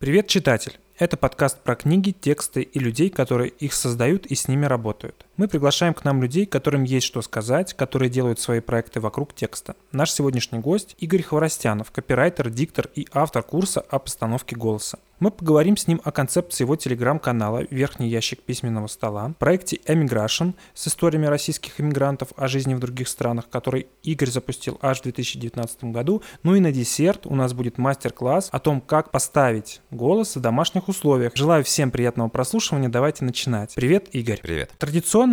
Привет, читатель! Это подкаст про книги, тексты и людей, которые их создают и с ними работают. Мы приглашаем к нам людей, которым есть что сказать, которые делают свои проекты вокруг текста. Наш сегодняшний гость – Игорь Хворостянов, копирайтер, диктор и автор курса о постановке голоса. Мы поговорим с ним о концепции его телеграм-канала «Верхний ящик письменного стола», проекте Emigration с историями российских иммигрантов о жизни в других странах, который Игорь запустил аж в 2019 году. Ну и на десерт у нас будет мастер-класс о том, как поставить голос в домашних условиях. Желаю всем приятного прослушивания, давайте начинать. Привет, Игорь. Привет. Традиционно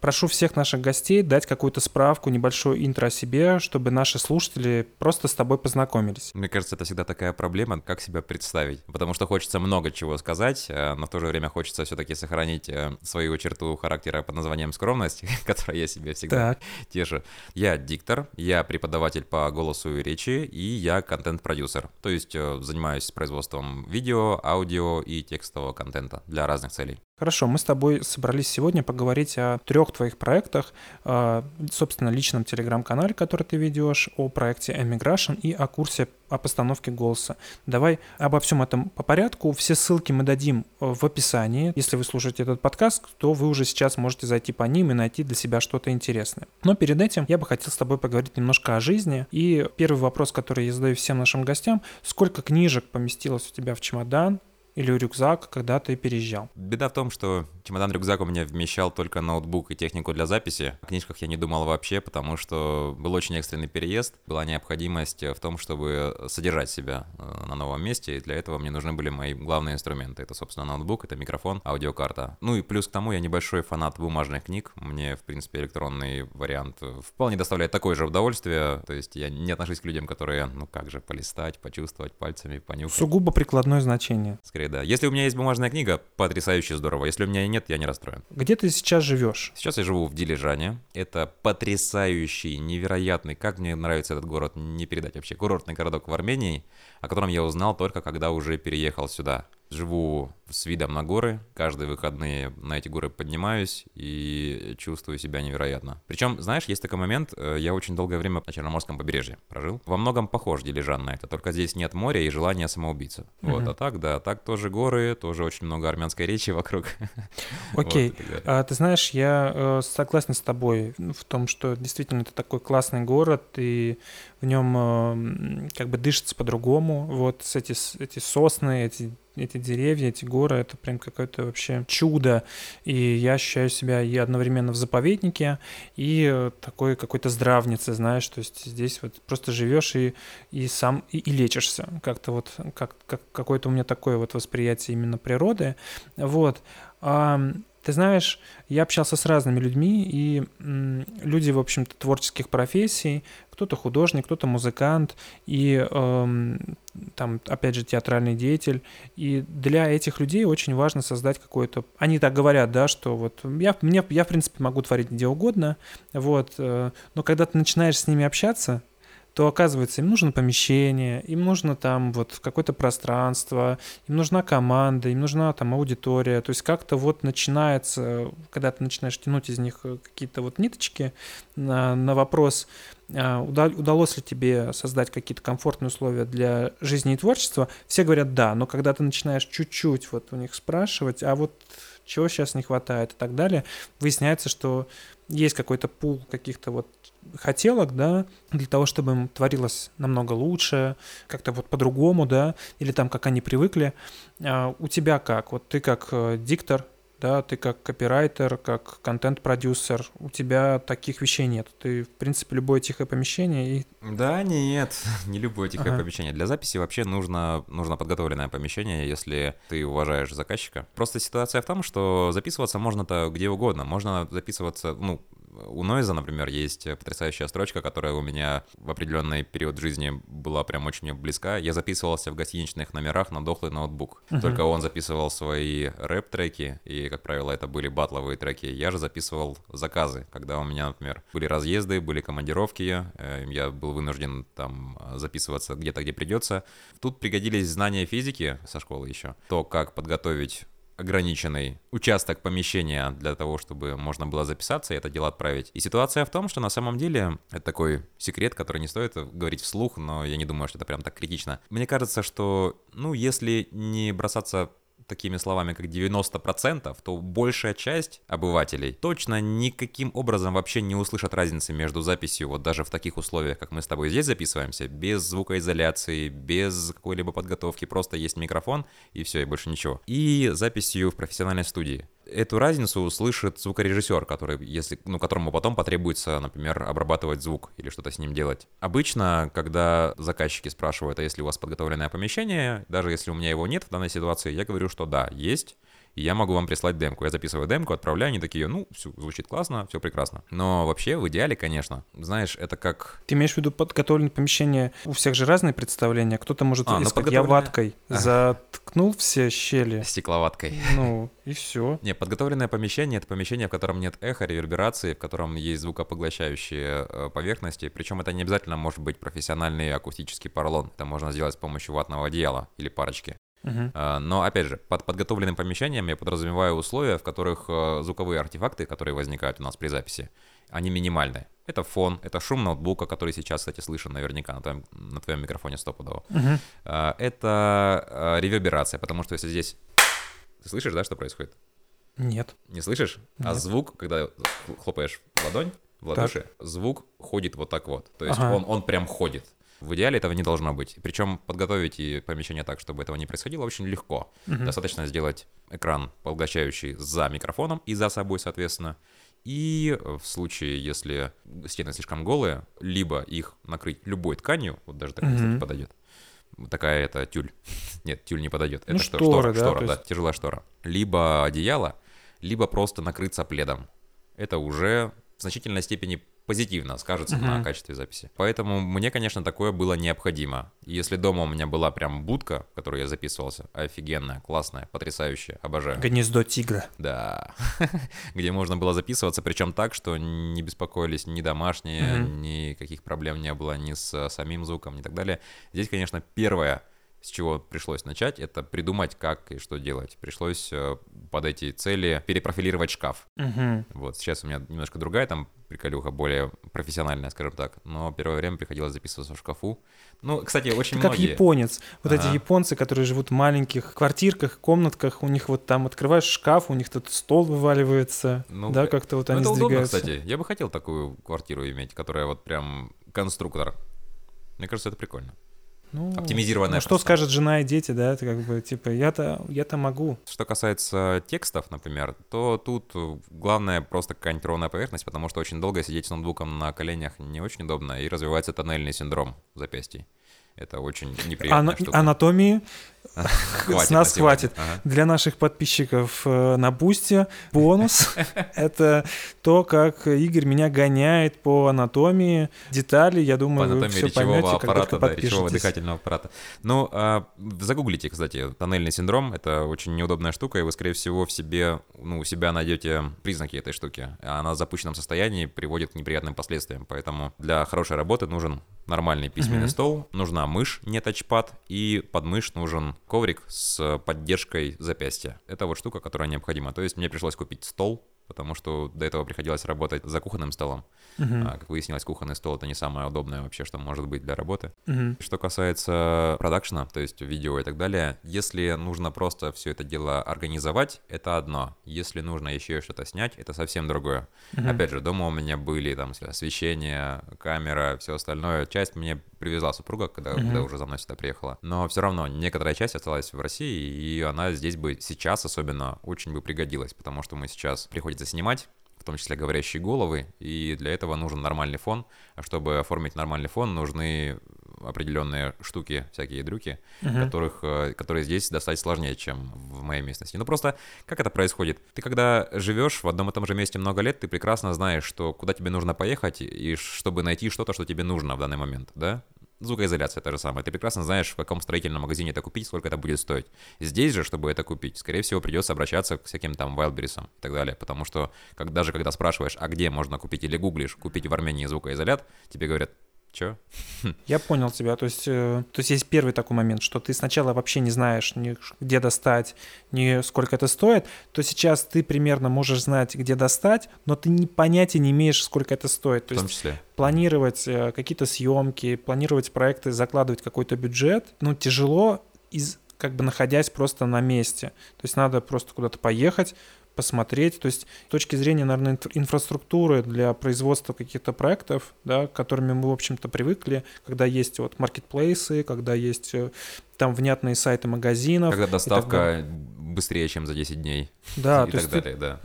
прошу всех наших гостей дать какую-то справку, небольшое интро о себе, чтобы наши слушатели просто с тобой познакомились. Мне кажется, это всегда такая проблема, как себя представить, потому что хочется много чего сказать, э, но в то же время хочется все-таки сохранить э, свою черту характера под названием скромность, которую я себе всегда так. тешу. Я диктор, я преподаватель по голосу и речи, и я контент-продюсер. То есть э, занимаюсь производством видео, аудио и текстового контента для разных целей. Хорошо, мы с тобой собрались сегодня поговорить о трех твоих проектах, собственно, личном телеграм-канале, который ты ведешь, о проекте Emigration и о курсе о постановке голоса. Давай обо всем этом по порядку. Все ссылки мы дадим э, в описании. Если вы слушаете этот подкаст, то вы уже сейчас можете зайти по ним и найти для себя что-то интересное. Но перед этим я бы хотел с тобой поговорить немножко о жизни. И первый вопрос, который я задаю всем нашим гостям, сколько книжек поместилось у тебя в чемодан, или рюкзак, когда ты переезжал? Беда в том, что чемодан-рюкзак у меня вмещал только ноутбук и технику для записи. О книжках я не думал вообще, потому что был очень экстренный переезд. Была необходимость в том, чтобы содержать себя э, на новом месте, и для этого мне нужны были мои главные инструменты. Это, собственно, ноутбук, это микрофон, аудиокарта. Ну и плюс к тому, я небольшой фанат бумажных книг. Мне, в принципе, электронный вариант вполне доставляет такое же удовольствие. То есть я не отношусь к людям, которые, ну как же, полистать, почувствовать пальцами, понюхать. Сугубо прикладное значение. Скорее истории, да. Если у меня есть бумажная книга, потрясающе здорово. Если у меня и нет, я не расстроен. Где ты сейчас живешь? Сейчас я живу в Дилижане. Это потрясающий, невероятный, как мне нравится этот город, не передать вообще, курортный городок в Армении, о котором я узнал только когда уже переехал сюда. Живу с видом на горы. Каждые выходные на эти горы поднимаюсь и чувствую себя невероятно. Причем, знаешь, есть такой момент, э, я очень долгое время на Черноморском побережье прожил. Во многом похож Дилижан на это, только здесь нет моря и желания самоубийца. Mm-hmm. Вот, а так, да, так тоже горы, тоже очень много армянской речи вокруг. Окей, okay. а, ты знаешь, я э, согласен с тобой в том, что действительно это такой классный город, и в нем э, как бы дышится по-другому. Вот эти, эти сосны, эти эти деревья, эти горы, это прям какое-то вообще чудо. И я ощущаю себя и одновременно в заповеднике, и такой какой-то здравнице, знаешь, то есть здесь вот просто живешь и, и сам и, и лечишься. Как-то вот как, как какое-то у меня такое вот восприятие именно природы. Вот. Ты знаешь, я общался с разными людьми, и люди, в общем-то, творческих профессий, кто-то художник, кто-то музыкант, и эм, там, опять же, театральный деятель. И для этих людей очень важно создать какое-то... Они так говорят, да, что вот я, мне, я в принципе, могу творить где угодно, вот, э, но когда ты начинаешь с ними общаться, то оказывается им нужно помещение, им нужно там вот какое-то пространство, им нужна команда, им нужна там аудитория. То есть как-то вот начинается, когда ты начинаешь тянуть из них какие-то вот ниточки на, на вопрос, а, удалось ли тебе создать какие-то комфортные условия для жизни и творчества, все говорят да, но когда ты начинаешь чуть-чуть вот у них спрашивать, а вот чего сейчас не хватает и так далее, выясняется, что есть какой-то пул каких-то вот хотелок, да, для того, чтобы им творилось намного лучше, как-то вот по-другому, да, или там, как они привыкли. А у тебя как? Вот ты как э, диктор, да, ты как копирайтер, как контент-продюсер, у тебя таких вещей нет. Ты, в принципе, любое тихое помещение и... Да, нет, не любое тихое ага. помещение. Для записи вообще нужно, нужно подготовленное помещение, если ты уважаешь заказчика. Просто ситуация в том, что записываться можно-то где угодно. Можно записываться, ну, у Нойза, например, есть потрясающая строчка, которая у меня в определенный период жизни была прям очень близка. Я записывался в гостиничных номерах на дохлый ноутбук. Uh-huh. Только он записывал свои рэп-треки, и, как правило, это были батловые треки. Я же записывал заказы, когда у меня, например, были разъезды, были командировки, э, я был вынужден там записываться где-то, где придется. Тут пригодились знания физики со школы еще. То, как подготовить ограниченный участок помещения для того, чтобы можно было записаться и это дело отправить. И ситуация в том, что на самом деле это такой секрет, который не стоит говорить вслух, но я не думаю, что это прям так критично. Мне кажется, что, ну, если не бросаться такими словами, как 90%, то большая часть обывателей точно никаким образом вообще не услышат разницы между записью, вот даже в таких условиях, как мы с тобой здесь записываемся, без звукоизоляции, без какой-либо подготовки, просто есть микрофон и все, и больше ничего. И записью в профессиональной студии эту разницу услышит звукорежиссер, который, если, ну, которому потом потребуется, например, обрабатывать звук или что-то с ним делать. Обычно, когда заказчики спрашивают, а если у вас подготовленное помещение, даже если у меня его нет в данной ситуации, я говорю, что да, есть, и я могу вам прислать демку. Я записываю демку, отправляю, они такие, ну, все, звучит классно, все прекрасно. Но вообще, в идеале, конечно, знаешь, это как... Ты имеешь в виду подготовленное помещение? У всех же разные представления. Кто-то может а, ну, искать, я ваткой заткнул все щели. Стекловаткой. Ну, и все. Не, подготовленное помещение — это помещение, в котором нет эха, реверберации, в котором есть звукопоглощающие э, поверхности. Причем это не обязательно может быть профессиональный акустический поролон. Это можно сделать с помощью ватного одеяла или парочки. Uh-huh. Но, опять же, под подготовленным помещением я подразумеваю условия, в которых э, звуковые артефакты, которые возникают у нас при записи, они минимальны. Это фон, это шум ноутбука, который сейчас, кстати, слышен наверняка на твоем, на твоем микрофоне стопудово. Uh-huh. Это э, реверберация, потому что если здесь... Ты слышишь, да, что происходит? Нет. Не слышишь? А Нет. А звук, когда хлопаешь в ладонь, в ладоши, так. звук ходит вот так вот. То есть ага. он, он прям ходит. В идеале этого не должно быть. Причем подготовить и помещение так, чтобы этого не происходило, очень легко. Угу. Достаточно сделать экран, поглощающий за микрофоном и за собой, соответственно. И в случае, если стены слишком голые, либо их накрыть любой тканью, вот даже такая, угу. кстати, подойдет. Такая это тюль. Нет, тюль не подойдет. Ну, это шторы, штора, да, штора, да, есть... тяжелая штора. Либо одеяло, либо просто накрыться пледом. Это уже в значительной степени позитивно скажется uh-huh. на качестве записи. Поэтому мне, конечно, такое было необходимо. Если дома у меня была прям будка, в которой я записывался, офигенная, классная, потрясающая, обожаю. Гнездо тигра. Да. Где можно было записываться, причем так, что не беспокоились ни домашние, uh-huh. никаких проблем не было ни с самим звуком, ни так далее. Здесь, конечно, первое с чего пришлось начать, это придумать, как и что делать. Пришлось э, под эти цели перепрофилировать шкаф. Угу. Вот сейчас у меня немножко другая там приколюха, более профессиональная, скажем так. Но первое время приходилось записываться в шкафу. Ну, кстати, очень Ты многие... как японец. Вот ага. эти японцы, которые живут в маленьких квартирках, комнатках, у них вот там открываешь шкаф, у них тут стол вываливается, ну, да, как-то вот ну, они это сдвигаются. удобно, кстати. Я бы хотел такую квартиру иметь, которая вот прям конструктор. Мне кажется, это прикольно. Ну, Оптимизированная. Ну, что скажет жена и дети, да, это как бы, типа, я-то, я-то могу. Что касается текстов, например, то тут главное просто какая-нибудь ровная поверхность, потому что очень долго сидеть с ноутбуком на коленях не очень удобно, и развивается тоннельный синдром запястья. Это очень неприятная Ана- штука. Анатомии с нас хватит. Для наших подписчиков э, на Бусте бонус — это то, как Игорь меня гоняет по анатомии, детали, я думаю, вы все поймете, аппарата, да, речевого дыхательного аппарата. Ну, а, загуглите, кстати, тоннельный синдром — это очень неудобная штука, и вы, скорее всего, в себе, ну, у себя найдете признаки этой штуки. Она в запущенном состоянии приводит к неприятным последствиям, поэтому для хорошей работы нужен нормальный письменный стол, нужна мышь, не тачпад, и под мышь нужен коврик с поддержкой запястья. Это вот штука, которая необходима. То есть мне пришлось купить стол, потому что до этого приходилось работать за кухонным столом. Uh-huh. А, как выяснилось, кухонный стол это не самое удобное вообще, что может быть для работы. Uh-huh. Что касается продакшена, то есть видео и так далее, если нужно просто все это дело организовать, это одно. Если нужно еще что-то снять, это совсем другое. Uh-huh. Опять же, дома у меня были там освещение, камера, все остальное. Часть мне привезла супруга, когда, uh-huh. когда уже за мной сюда приехала. Но все равно некоторая часть осталась в России, и она здесь бы сейчас особенно очень бы пригодилась, потому что мы сейчас приходится снимать, в том числе говорящие головы, и для этого нужен нормальный фон. А чтобы оформить нормальный фон, нужны определенные штуки, всякие дрюки, uh-huh. которых, э, которые здесь достать сложнее, чем в моей местности. Ну просто как это происходит? Ты когда живешь в одном и том же месте много лет, ты прекрасно знаешь, что куда тебе нужно поехать, и чтобы найти что-то, что тебе нужно в данный момент, да? Звукоизоляция та же самая. Ты прекрасно знаешь, в каком строительном магазине это купить, сколько это будет стоить. Здесь же, чтобы это купить, скорее всего, придется обращаться к всяким там Wildberries и так далее. Потому что как, даже когда спрашиваешь, а где можно купить или гуглишь, купить в Армении звукоизолят, тебе говорят, Чё? Я понял тебя. То есть, э, то есть есть первый такой момент, что ты сначала вообще не знаешь, ни где достать, ни сколько это стоит, то сейчас ты примерно можешь знать, где достать, но ты ни понятия не имеешь, сколько это стоит. То В том есть числе. планировать э, какие-то съемки, планировать проекты, закладывать какой-то бюджет, ну, тяжело, из, как бы находясь просто на месте. То есть надо просто куда-то поехать, посмотреть. То есть с точки зрения, наверное, инфра- инфраструктуры для производства каких-то проектов, да, к которыми мы, в общем-то, привыкли, когда есть вот маркетплейсы, когда есть э, там внятные сайты магазинов. Когда доставка быстрее, чем за 10 дней. Да, и то так есть далее, да.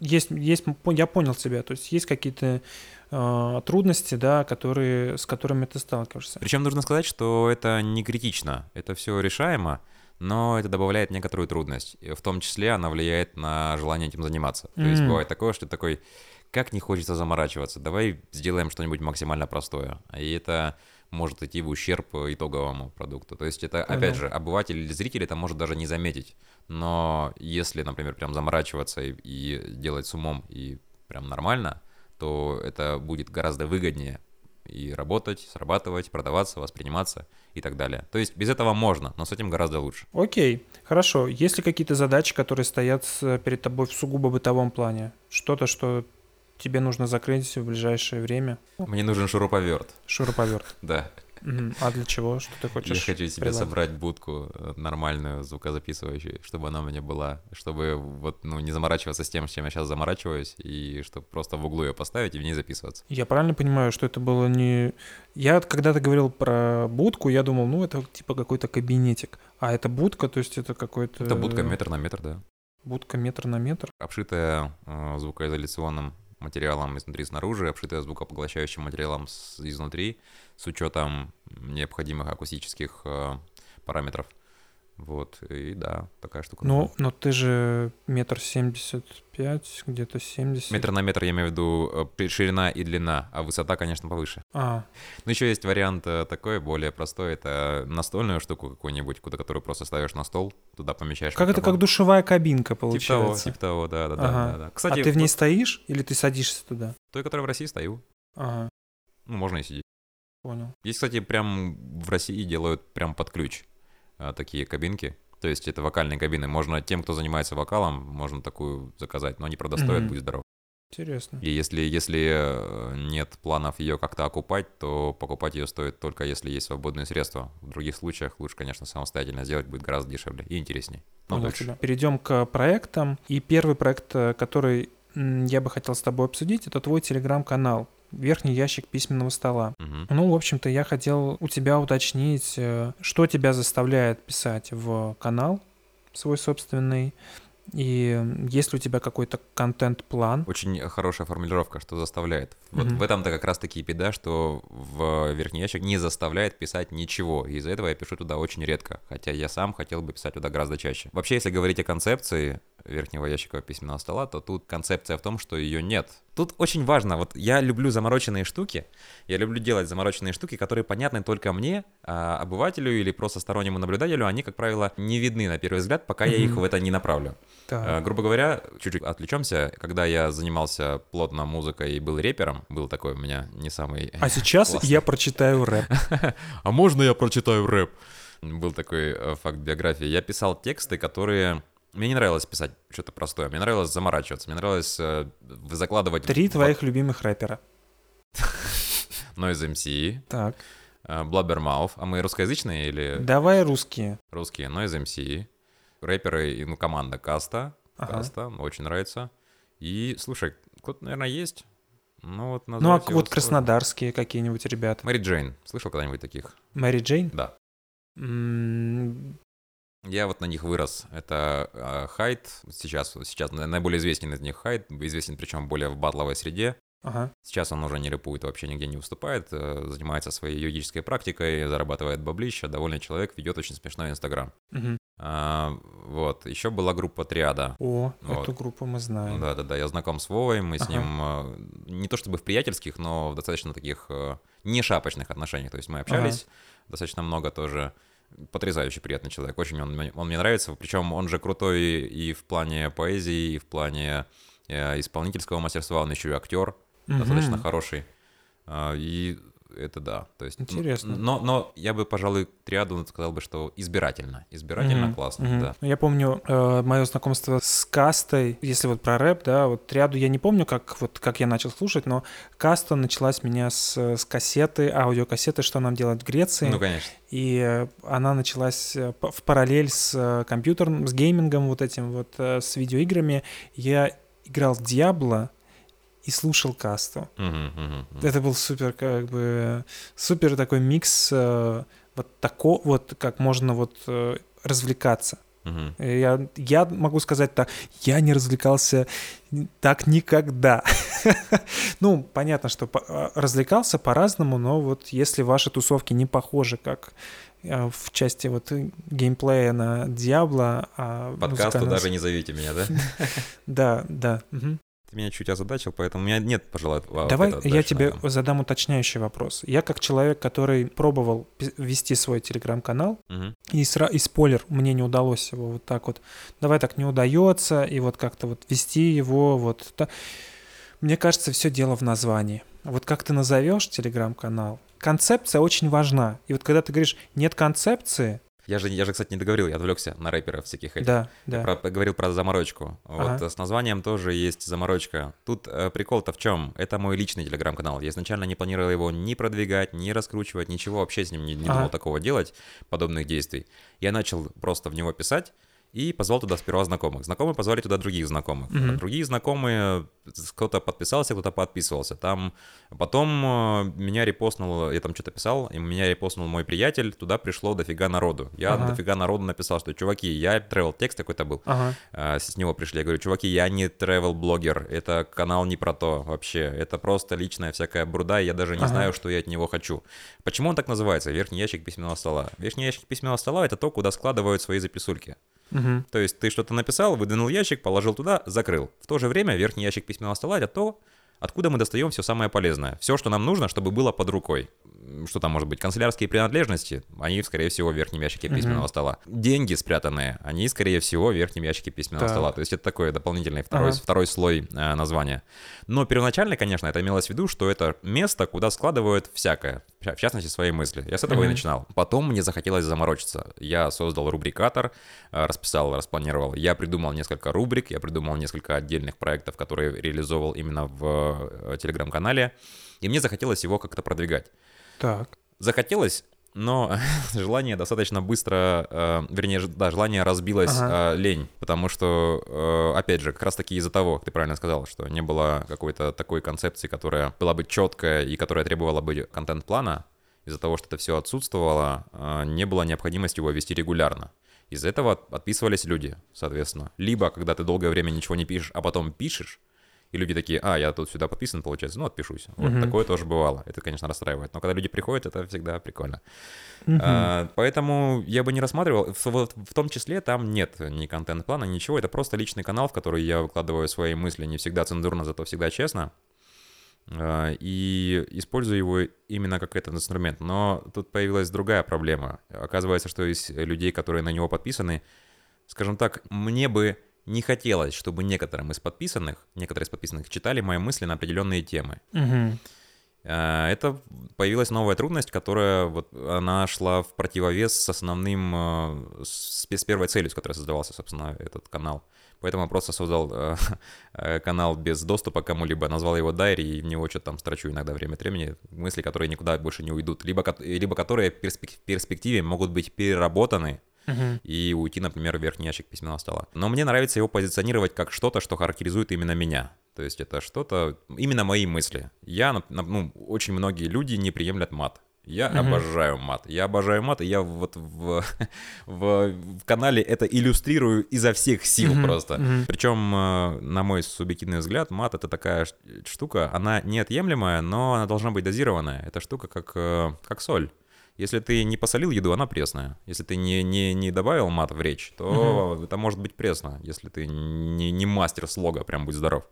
есть, есть, я понял тебя, то есть есть какие-то э, трудности, да, которые, с которыми ты сталкиваешься. Причем нужно сказать, что это не критично, это все решаемо, но это добавляет некоторую трудность. В том числе она влияет на желание этим заниматься. То есть бывает такое, что такой, как не хочется заморачиваться, давай сделаем что-нибудь максимально простое. И это может идти в ущерб итоговому продукту. То есть это, опять же, обыватель или зритель это может даже не заметить. Но если, например, прям заморачиваться и, и делать с умом и прям нормально, то это будет гораздо выгоднее и работать, срабатывать, продаваться, восприниматься и так далее. То есть без этого можно, но с этим гораздо лучше. Окей, хорошо. Есть ли какие-то задачи, которые стоят перед тобой в сугубо бытовом плане? Что-то, что тебе нужно закрыть в ближайшее время? Мне нужен шуруповерт. Шуруповерт. Да. А для чего? Что ты хочешь? Я хочу себе приладить? собрать будку э, нормальную, звукозаписывающую, чтобы она у меня была, чтобы вот, ну, не заморачиваться с тем, с чем я сейчас заморачиваюсь, и чтобы просто в углу ее поставить и в ней записываться. Я правильно понимаю, что это было не... Я когда ты говорил про будку, я думал, ну, это типа какой-то кабинетик. А это будка, то есть это какой-то... Это будка метр на метр, да. Будка метр на метр. Обшитая э, звукоизоляционным материалом изнутри снаружи, обшитая звукопоглощающим материалом с- изнутри, с учетом необходимых акустических э, параметров. Вот, и да, такая штука. Ну, но ты же метр семьдесят пять, где-то семьдесят. Метр на метр я имею в виду э, ширина и длина, а высота, конечно, повыше. А, Ну, еще есть вариант э, такой, более простой, это настольную штуку какую-нибудь, куда которую просто ставишь на стол, туда помещаешь как это, как микрофон. душевая кабинка Типа того, получается. типа того, да, да, да, Ага. да, да. Кстати, а ты в ней стоишь или ты садишься туда? той, которая в России стою, Ага, ну, можно и сидеть. понял. Есть, кстати, прям в России делают прям под ключ такие кабинки. То есть это вокальные кабины. Можно тем, кто занимается вокалом, можно такую заказать, но они, правда, стоят, Мгм. будь здоров. Интересно. И если, если э, нет планов ее как-то окупать, то покупать ее стоит только если есть свободные средства. В других случаях лучше, конечно, самостоятельно сделать будет гораздо дешевле и интересней. Но дольше. тебя. Перейдем к проектам. И первый проект, э, который я бы хотел с тобой обсудить, это твой телеграм-канал «Верхний ящик письменного стола». Мгм. Ну, в общем-то, я хотел у тебя уточнить, э, что тебя заставляет писать в канал свой собственный, и есть ли у тебя какой-то контент-план? Очень хорошая формулировка, что заставляет. Вот Мгм. в этом-то как раз-таки и беда, что в верхний ящик не заставляет писать ничего. И из-за этого я пишу туда очень редко, хотя я сам хотел бы писать туда гораздо чаще. Вообще, если говорить о концепции верхнего ящика письменного стола, то тут концепция в том, что ее нет. Тут очень важно, вот я люблю замороченные штуки, я люблю делать замороченные штуки, которые понятны только мне, а обывателю или просто стороннему наблюдателю, они, как правило, не видны на первый взгляд, пока я их в это не направлю. Так. Э, Грубо говоря, чуть-чуть отвлечемся. Когда я занимался плотно музыкой и был рэпером, был такой у меня не самый... А сейчас классный. я прочитаю рэп. А можно я прочитаю рэп? Был такой э, факт биографии. Я писал тексты, которые... Мне не нравилось писать что-то простое. Мне нравилось заморачиваться. Мне нравилось э, закладывать... Три в- твоих любимых рэпера. Noise MC, Так, э, Blabbermouth. А мы русскоязычные или давай русские. русские? Noise MC. Рэперы, и, ну, команда Каста. Ага. Каста, очень нравится. И, слушай, кто-то, наверное, есть. Ну, вот Ну, а вот краснодарские какие-нибудь ребята. Мэри Джейн. Слышал когда-нибудь таких? Мэри Джейн? Да. Я вот на них вырос. Это э, Хайд. Сейчас, сейчас на- наиболее известен из них Хайд. Известен причем более в батловой среде. Ага. Сейчас он уже не рэпует, вообще нигде не выступает. э, Занимается своей юридической практикой, зарабатывает баблища. Довольный человек, ведет очень смешной инстаграм. Мгм. А, вот. Еще была группа Триада. О, Вот. эту группу мы знаем. Да, да, да, я знаком с Вовой, мы с Ага. ним э, не то чтобы в приятельских, но в достаточно таких э, не шапочных отношениях. То есть мы общались достаточно много тоже. Потрясающий приятный человек, очень он, мне- он мне нравится. Причем он же крутой и в плане поэзии, и в плане э, исполнительского мастерства, он еще и актер, Мгм. достаточно хороший. А, И это да. То есть, Интересно. Но, но я бы, пожалуй, триаду сказал бы, что избирательно. Избирательно Мгм, классно, мгм. да. Ну, Я помню э, мое знакомство с кастой, если вот про рэп, да, вот триаду я не помню, как вот как я начал слушать, но каста началась меня с, с кассеты, аудиокассеты, что нам делать в Греции. Ну, конечно. И э, она началась э, в параллель с э, компьютером, с геймингом вот этим вот, с видеоиграми. Я играл в Диабло и слушал касту. Мгм, мгм, мгм. Это был супер, как бы, супер такой микс э, вот такого, вот как можно вот э, развлекаться. И Я, я могу сказать так, я не развлекался так никогда. Ну, понятно, что по- а, развлекался по-разному, но вот если ваши тусовки не похожи, как э, в части вот геймплея на Диабло, а Подкасту музыкального- даже не зовите меня, да? Да, да. Ты меня чуть озадачил, поэтому у меня нет, ответа Давай дальше я тебе задам уточняющий вопрос. Я как человек, который пробовал вести свой телеграм-канал, Мгм. И, сра- и спойлер, мне не удалось его вот так вот. Давай так не удается, и вот как-то вот вести его, вот. та- Мне кажется, все дело в названии. Вот как ты назовешь телеграм-канал, концепция очень важна. И вот когда ты говоришь «нет концепции», Я же, я же, кстати, не договорил, я отвлекся на рэперов всяких этих. да, Я да. про- поговорил про заморочку. Вот Ага. э, с названием тоже есть заморочка. Тут э, прикол-то в чем? Это мой личный телеграм-канал. Я изначально не планировал его ни продвигать, ни раскручивать, ничего вообще с ним не, не Ага. думал такого делать, подобных действий. Я начал просто в него писать и позвал туда сперва знакомых. Знакомые позвали туда других знакомых. А Другие знакомые, кто-то подписался, кто-то подписывался. Там потом э, меня репостнул, я там что-то писал, и меня репостнул мой приятель, туда пришло дофига народу. Я Ага. дофига народу написал, что, чуваки, я travel текст какой-то был. Ага. А, с него пришли. Я говорю, чуваки, я не travel блогер это канал не про то вообще. Это просто личная всякая бурда, и я даже не Ага. знаю, что я от него хочу. Почему он так называется? Верхний ящик письменного стола. Верхний ящик письменного стола — это то, куда складывают свои записульки. Мгм. То есть ты что-то написал, выдвинул ящик, положил туда, закрыл. В то же время верхний ящик письменного стола — это то, откуда мы достаем все самое полезное. Все, что нам нужно, чтобы было под рукой. Что там может быть? Канцелярские принадлежности, они, скорее всего, в верхнем ящике письменного стола. Деньги спрятанные, они, скорее всего, в верхнем ящике письменного Так. стола. То есть это такой дополнительный второй, Ага. второй слой э, названия. Но первоначально, конечно, это имелось в виду, что это место, куда складывают всякое, в ча- в частности, свои мысли. Я с этого и начинал. Потом мне захотелось заморочиться. Я создал рубрикатор, э, расписал, распланировал. Я придумал несколько рубрик, я придумал несколько отдельных проектов, которые реализовывал именно в э, телеграм-канале. И мне захотелось его как-то продвигать. Так. Захотелось, но желание достаточно быстро, э, вернее, да, желание разбилось Ага. э, лень, потому что, э, опять же, как раз-таки из-за того, как ты правильно сказал, что не было какой-то такой концепции, которая была бы четкая и которая требовала бы контент-плана, из-за того, что это все отсутствовало, э, не было необходимости его вести регулярно. Из-за этого от- отписывались люди, соответственно. Либо, когда ты долгое время ничего не пишешь, а потом пишешь, и люди такие, а, я тут сюда подписан, получается, ну, отпишусь. Вот Мгм. такое тоже бывало. Это, конечно, расстраивает. Но когда люди приходят, это всегда прикольно. Мгм. А, поэтому я бы не рассматривал. В, вот в том числе там нет ни контент-плана, ничего. Это просто личный канал, в который я выкладываю свои мысли. Не всегда цензурно, зато всегда честно. А, И использую его именно как этот инструмент. Но тут появилась другая проблема. Оказывается, что из людей, которые на него подписаны, скажем так, мне бы не хотелось, чтобы некоторым из подписанных, некоторые из подписанных читали мои мысли на определенные темы. А, Это появилась новая трудность, которая вот она шла в противовес с основным, э, с с первой целью, с которой создавался, собственно, этот канал. Поэтому я просто создал э, э, канал без доступа к кому-либо, назвал его Дайри, и в него что-то там строчу иногда время от времени, мысли, которые никуда больше не уйдут, либо, либо которые в перспективе могут быть переработаны И уйти, например, в верхний ящик письменного стола. Но мне нравится его позиционировать как что-то, что характеризует именно меня. То есть это что-то, именно мои мысли. Я, ну, очень многие люди не приемлят мат. Я Мгм. обожаю мат. Я обожаю мат, и я вот в, в, в канале это иллюстрирую изо всех сил Мгм. просто. Мгм. Причем, э, на мой субъективный взгляд, мат это такая штука, она неотъемлемая, но она должна быть дозированная. Это штука как, э, как соль. Если ты не посолил еду, она пресная. Если ты не, не, не добавил мат в речь, то это может быть пресно. Если ты не, не мастер слога, прям будь здоров.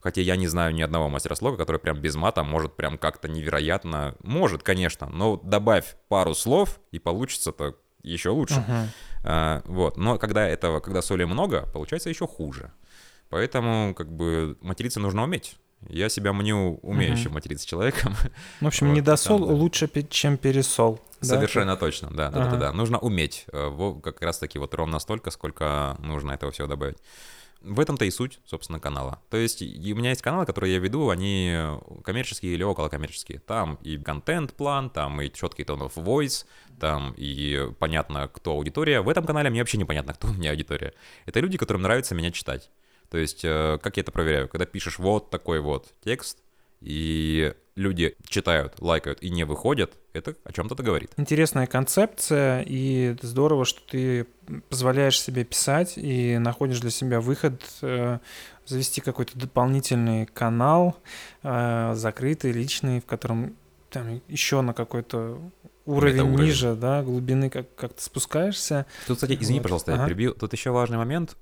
Хотя я не знаю ни одного мастера слога, который прям без мата может прям как-то невероятно... Может, конечно, но добавь пару слов, и получится-то еще лучше. Мгм. А, вот. Но когда этого, когда соли много, получается еще хуже. Поэтому, как бы, материться нужно уметь. Я себя мню умеющим угу. материться человеком. В общем, вот, недосол там, да. лучше, чем пересол. Совершенно да? точно, да, да, ага. да, да. Нужно уметь э, как раз-таки вот ровно столько, сколько нужно этого всего добавить. В этом-то и суть, собственно, канала. То есть у меня есть каналы, которые я веду, они коммерческие или околокоммерческие. Там и контент-план, там и четкий tone of voice, там и понятно, кто аудитория. В этом канале мне вообще непонятно, кто у меня аудитория. Это люди, которым нравится меня читать. То есть, э, как я это проверяю? Когда пишешь вот такой вот текст, и люди читают, лайкают и не выходят, это о чем-то говорит. Интересная концепция, и здорово, что ты позволяешь себе писать и находишь для себя выход э, завести какой-то дополнительный канал, э, закрытый, личный, в котором там еще на какой-то уровень, уровень ниже, да, глубины как, как ты спускаешься. Тут, кстати, извини, вот. пожалуйста, ага. я перебью. Тут еще важный момент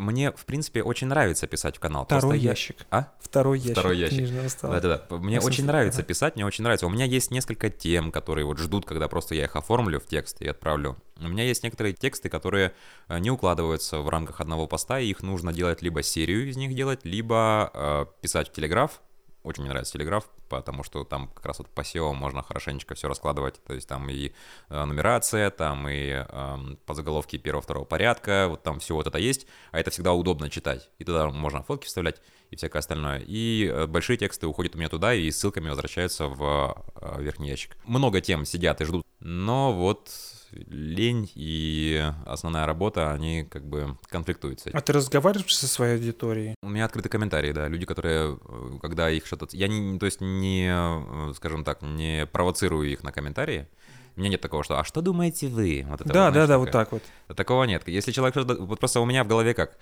мне, в принципе, очень нравится писать в канал. Второй Просто ящик. Я... А? Второй ящик. Второй ящик. Да-да-да. Мне я очень нравится писать, мне очень нравится. У меня есть несколько тем, которые вот ждут, когда просто я их оформлю в текст и отправлю. У меня есть некоторые тексты, которые э, не укладываются в рамках одного поста, и их нужно делать либо серию из них делать, либо э, писать в Телеграф, очень мне нравится Телеграф, потому что там как раз вот по SEO можно хорошенечко все раскладывать. То есть там и э, нумерация, там и э, подзаголовки первого-второго порядка, вот там все вот это есть, а это всегда удобно читать. И туда можно фотки вставлять и всякое остальное. И э, большие тексты уходят у меня туда и ссылками возвращаются в э, верхний ящик. Много тем сидят и ждут, но вот лень и основная работа, они как бы конфликтуют с этим. А ты разговариваешь со своей аудиторией? У меня открыты комментарии, да, люди, которые, э, когда их что-то... Я не, то есть не, э, скажем так, не провоцирую их на комментарии, у меня нет такого, что «а что думаете вы?» вот это Да, вот, знаешь, да, да, вот так вот. Такого нет. Если человек что-то... Вот просто у меня в голове как...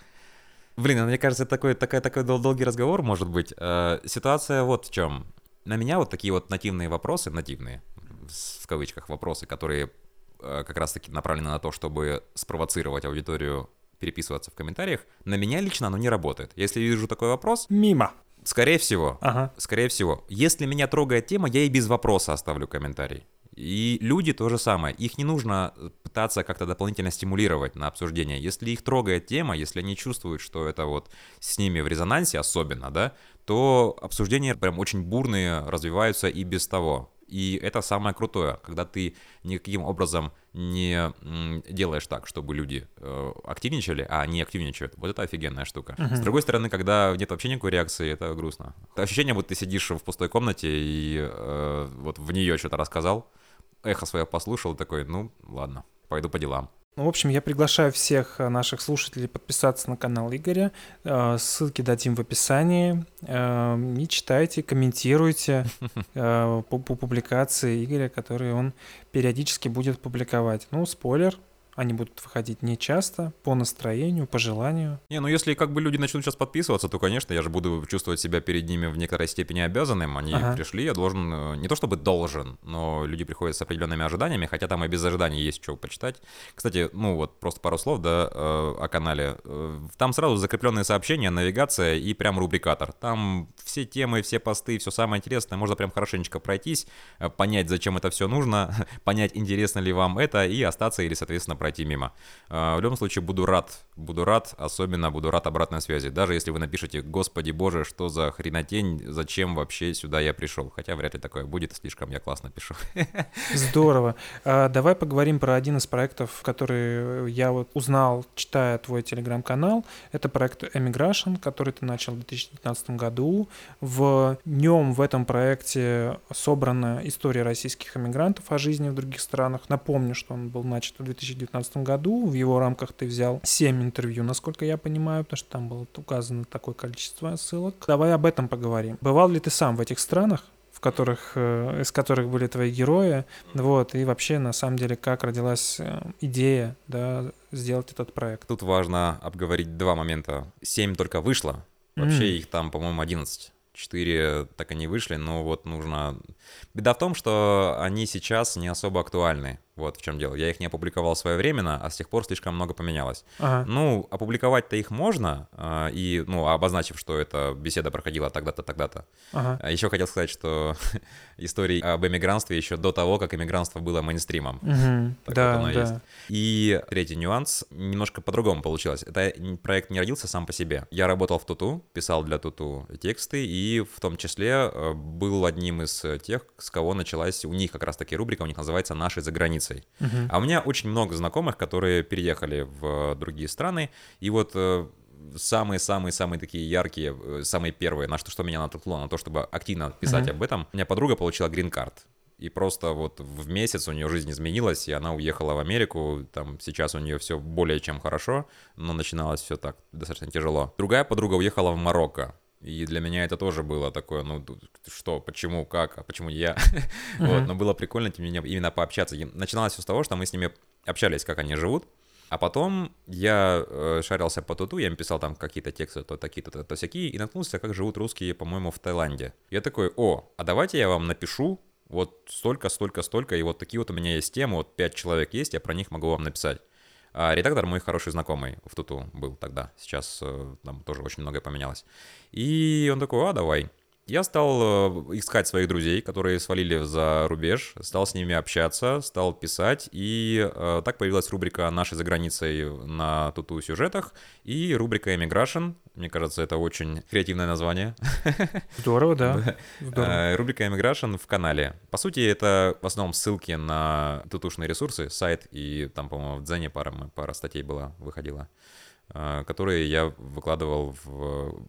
Блин, мне кажется, такой, такой, такой дол- долгий разговор может быть. Э, ситуация вот в чем. На меня вот такие вот нативные вопросы, нативные, в кавычках, вопросы, которые как раз-таки направлено на то, чтобы спровоцировать аудиторию переписываться в комментариях, на меня лично оно не работает. Если вижу такой вопрос... Мимо. Скорее всего. Ага. Скорее всего. Если меня трогает тема, я и без вопроса оставлю комментарий. И люди то же самое. Их не нужно пытаться как-то дополнительно стимулировать на обсуждение. Если их трогает тема, если они чувствуют, что это вот с ними в резонансе особенно, да, то обсуждения прям очень бурные развиваются и без того. И это самое крутое, когда ты никаким образом не делаешь так, чтобы люди э, активничали, а они активничают. Вот это офигенная штука. Uh-huh. С другой стороны, когда нет вообще никакой реакции, это грустно. Это ощущение, вот ты сидишь в пустой комнате и э, вот в нее что-то рассказал, эхо свое послушал, такой, ну ладно, пойду по делам. Ну, в общем, я приглашаю всех э, наших слушателей подписаться на канал Игоря. Э, ссылки дадим в описании. Э, и читайте, комментируйте по публикации Игоря, которые он периодически будет публиковать. Ну, спойлер, они будут выходить не часто, по настроению, по желанию. Не, ну если как бы люди начнут сейчас подписываться, то, конечно, я же буду чувствовать себя перед ними в некоторой степени обязанным. Они ага. пришли, я должен, э, не то чтобы должен, но люди приходят с определенными ожиданиями, хотя там и без ожиданий есть что почитать. Кстати, ну вот просто пару слов, да, э, о канале. Э, там сразу закрепленные сообщения, навигация и прям рубрикатор. Там все темы, все посты, все самое интересное, можно прям хорошенечко пройтись, понять, зачем это все нужно, понять, интересно ли вам это, и остаться или, соответственно, пройти пройти мимо. А, в любом случае, буду рад, буду рад, особенно буду рад обратной связи. Даже если вы напишете, господи боже, что за хренотень, зачем вообще сюда я пришел. Хотя вряд ли такое будет, слишком я классно пишу. Здорово. А, давай поговорим про один из проектов, который я вот узнал, читая твой телеграм-канал. Это проект Emigration, который ты начал в 2019 году. В нем, в этом проекте собрана история российских эмигрантов о жизни в других странах. Напомню, что он был начат в 2019 2019 году. В его рамках ты взял 7 интервью, насколько я понимаю, потому что там было указано такое количество ссылок. Давай об этом поговорим. Бывал ли ты сам в этих странах? в которых, э, из которых были твои герои, вот, и вообще, на самом деле, как родилась э, идея, да, сделать этот проект. Тут важно обговорить два момента. Семь только вышло, вообще mm. их там, по-моему, 11. Четыре так они вышли, но вот нужно... Беда в том, что они сейчас не особо актуальны Вот в чем дело. Я их не опубликовал своевременно, а с тех пор слишком много поменялось. Ага. Ну, опубликовать-то их можно, э, и, ну, обозначив, что эта беседа проходила тогда-то, тогда-то. Ага. А еще хотел сказать, что истории об эмигрантстве еще до того, как эмигрантство было мейнстримом. Мгм. Так Да, вот оно да. есть. И третий нюанс немножко по-другому получилось. Это проект не родился сам по себе. Я работал в Туту, писал для Туту тексты, и в том числе э, был одним из тех, с кого началась у них как раз-таки рубрика, у них называется «Наши за границей». Мгм. А у меня очень много знакомых, которые переехали в другие страны, и вот э, самые-самые-самые такие яркие, э, самые первые, на что, что меня натолкнуло на то, чтобы активно писать Мгм. об этом, у меня подруга получила грин-карт. И просто вот в месяц у нее жизнь изменилась, и она уехала в Америку. Там сейчас у нее все более чем хорошо, но начиналось все так достаточно тяжело. Другая подруга уехала в Марокко. И для меня это тоже было такое, ну, что, почему, как, а почему я? Вот, но было прикольно тем не менее, именно пообщаться. И начиналось все с того, что мы с ними общались, как они живут. А потом я э, шарился по туту, я им писал там какие-то тексты, то такие-то, то, то всякие, и наткнулся, как живут русские, по-моему, в Таиланде. Я такой, о, а давайте я вам напишу вот столько, столько, столько, и вот такие вот у меня есть темы, вот пять человек есть, я про них могу вам написать. А редактор мой хороший знакомый в Туту был тогда, сейчас э, там тоже очень многое поменялось. И он такой, а, давай. Я стал э, искать своих друзей, которые свалили за рубеж, стал с ними общаться, стал писать, и э, так появилась рубрика «Наши за границей» на Туту сюжетах, и рубрика «Эмиграшн». Мне кажется, это очень креативное название. Здорово, да. Здорово. Э, Рубрика Immigration в канале. По сути, это в основном ссылки на тутушные ресурсы, сайт, и там, по-моему, в Дзене пара, пара статей была, выходила, э, которые я выкладывал в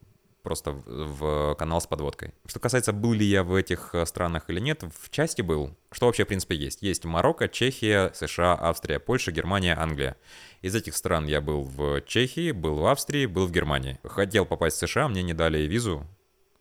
просто в- канал с подводкой. Что касается, был ли я в этих э, странах или нет, в части был. Что вообще, в принципе, есть? Есть Марокко, Чехия, США, Австрия, Польша, Германия, Англия. Из этих стран я был в Чехии, был в Австрии, был в Германии. Хотел попасть в США, мне не дали визу,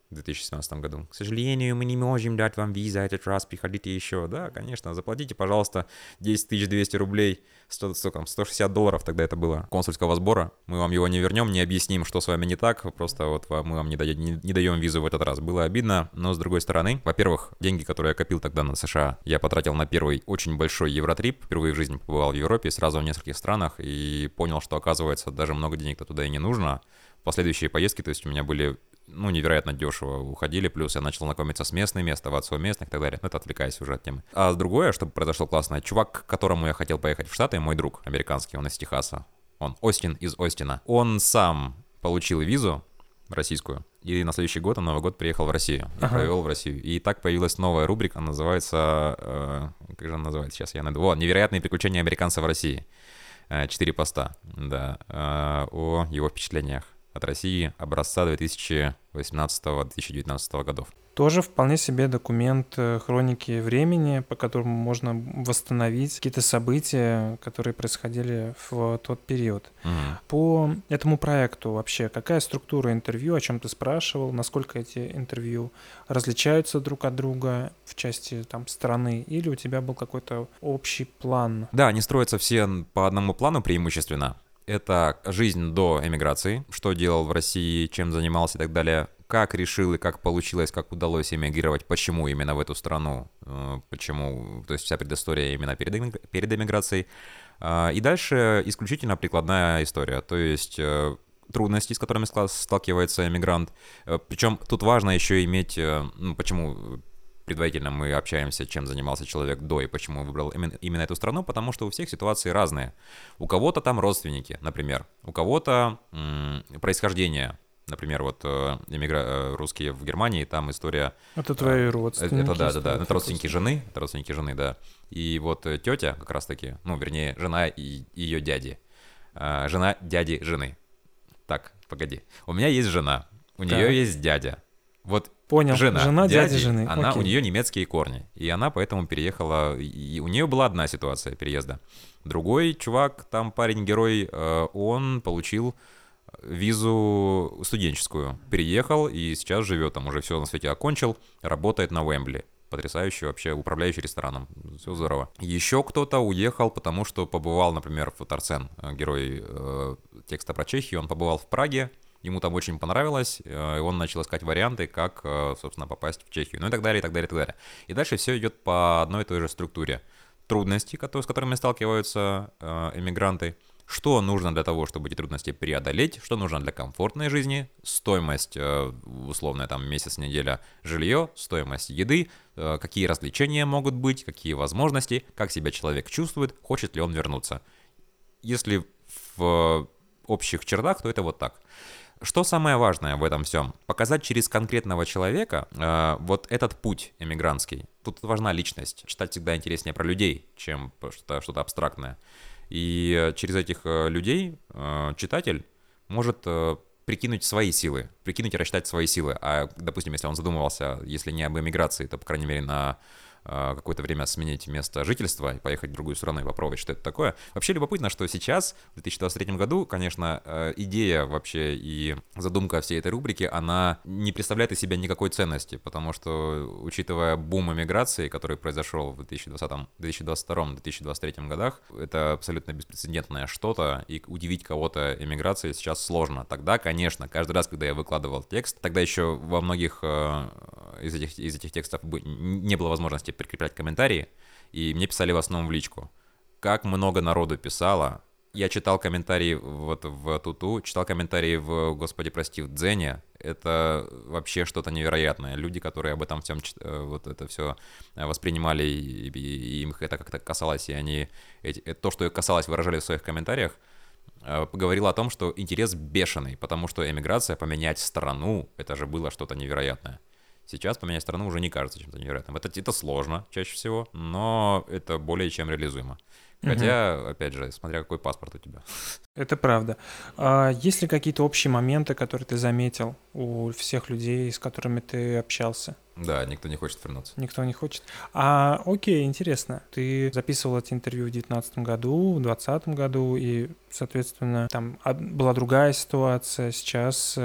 в 2017 году. К сожалению, мы не можем дать вам визу этот раз, приходите еще. Да, конечно, заплатите, пожалуйста, 10 200 рублей, 100, сколько там, 160 долларов тогда это было, консульского сбора. Мы вам его не вернем, не объясним, что с вами не так, просто вот мы вам не, даем, не, не даем визу в этот раз. Было обидно, но с другой стороны, во-первых, деньги, которые я копил тогда на США, я потратил на первый очень большой евротрип, впервые в жизни побывал в Европе, сразу в нескольких странах, и понял, что оказывается даже много денег-то туда и не нужно. Последующие поездки, то есть у меня были ну, невероятно дешево уходили, плюс я начал знакомиться с местными, оставаться у местных и так далее. Ну, это отвлекаясь уже от темы. А другое, что произошло классное, чувак, к которому я хотел поехать в Штаты, мой друг американский, он из Техаса, он Остин из Остина, он сам получил визу российскую, и на следующий год, на Новый год, приехал в Россию и Ага. провел в Россию. И так появилась новая рубрика, она называется, э, как же она называется, сейчас я найду, вот, «Невероятные приключения американца в России». Э, Четыре поста, да, э, о его впечатлениях от России образца 2018-2019 годов. Тоже вполне себе документ э, хроники времени, по которому можно восстановить какие-то события, которые происходили в тот период. Мгм. По этому проекту вообще какая структура интервью, о чем ты спрашивал, насколько эти интервью различаются друг от друга в части там страны, или у тебя был какой-то общий план? Да, они строятся все по одному плану преимущественно. Это жизнь до эмиграции, что делал в России, чем занимался и так далее, как решил и как получилось, как удалось эмигрировать, почему именно в эту страну, э, почему, то есть вся предыстория именно перед, перед эмиграцией. А, И дальше исключительно прикладная история, то есть э, трудности, с которыми сталкивается эмигрант. Причем тут важно еще иметь, э, ну, почему предварительно мы общаемся, чем занимался человек до и почему выбрал именно, именно эту страну, потому что у всех ситуации разные. У кого-то там родственники, например, у кого-то м, происхождение, например, вот э, эмигра- э, русские в Германии, там история Это твои Э, родственники? Это да, да, да. Это родственники жены. Это родственники жены, да. И вот тетя как раз-таки, ну, вернее, жена и ее дяди. Жена дяди жены. Так, погоди. У меня есть жена, у Так. нее есть дядя. Вот Понял. жена, Жена дяди, дяди, жены. она, у нее немецкие корни, и она поэтому переехала, и у нее была одна ситуация переезда. Другой чувак, там парень-герой, э, он получил визу студенческую, переехал и сейчас живет там, уже все на свете окончил, работает на Уэмбли. Потрясающий вообще, управляющий рестораном. Все здорово. Еще кто-то уехал, потому что побывал, например, в Тарцен, э, герой э, текста про Чехию, он побывал в Праге, ему там очень понравилось, э, и он начал искать варианты, как, э, собственно, попасть в Чехию, ну и так далее, и так далее, и так далее. И дальше все идет по одной и той же структуре. трудности, с которыми сталкиваются э, эмигранты, что нужно для того, чтобы эти трудности преодолеть, что нужно для комфортной жизни, стоимость, условно, там, месяц-неделя жилье, стоимость еды, какие развлечения могут быть, какие возможности, как себя человек чувствует, хочет ли он вернуться. Если в общих чертах, то это вот так. Что самое важное в этом всем? Показать через конкретного человека э, вот этот путь эмигрантский. Тут важна личность. Читать всегда интереснее про людей, чем что-то что абстрактное. И через этих э, людей э, читатель может э, прикинуть свои силы, прикинуть и рассчитать свои силы. А, допустим, если он задумывался, если не об эмиграции, то, по крайней мере, на какое-то время сменить место жительства и поехать в другую страну и попробовать, что это такое. Вообще любопытно, что сейчас, в 2023 году, конечно, э, идея вообще и задумка всей этой рубрики, она не представляет из себя никакой ценности, потому что, учитывая бум эмиграции, который произошел в 2020, 2022-2023 годах, это абсолютно беспрецедентное что-то, и удивить кого-то эмиграцией сейчас сложно. Тогда, конечно, каждый раз, когда я выкладывал текст, тогда еще во многих э, из этих, из этих текстов не было возможности прикреплять комментарии, и мне писали в основном в личку. Как много народу писало. Я читал комментарии вот в Туту, читал комментарии в, господи, прости, в Дзене. Это вообще что-то невероятное. Люди, которые об этом всем, э, вот это все воспринимали, и, и, им это как-то касалось, и они, эти, то, что их касалось, выражали в своих комментариях, э, говорил о том, что интерес бешеный, потому что эмиграция, поменять страну, это же было что-то невероятное. Сейчас поменять страну уже не кажется чем-то невероятным. Это, это сложно чаще всего, но это более чем реализуемо. Хотя, угу. опять же, смотря какой паспорт у тебя. Это правда. А есть ли какие-то общие моменты, которые ты заметил у всех людей, с которыми ты общался? Да, никто не хочет вернуться. Никто не хочет. А, окей, интересно. Ты записывал эти интервью в 2019 году, в 2020 году, и, соответственно, там была другая ситуация сейчас.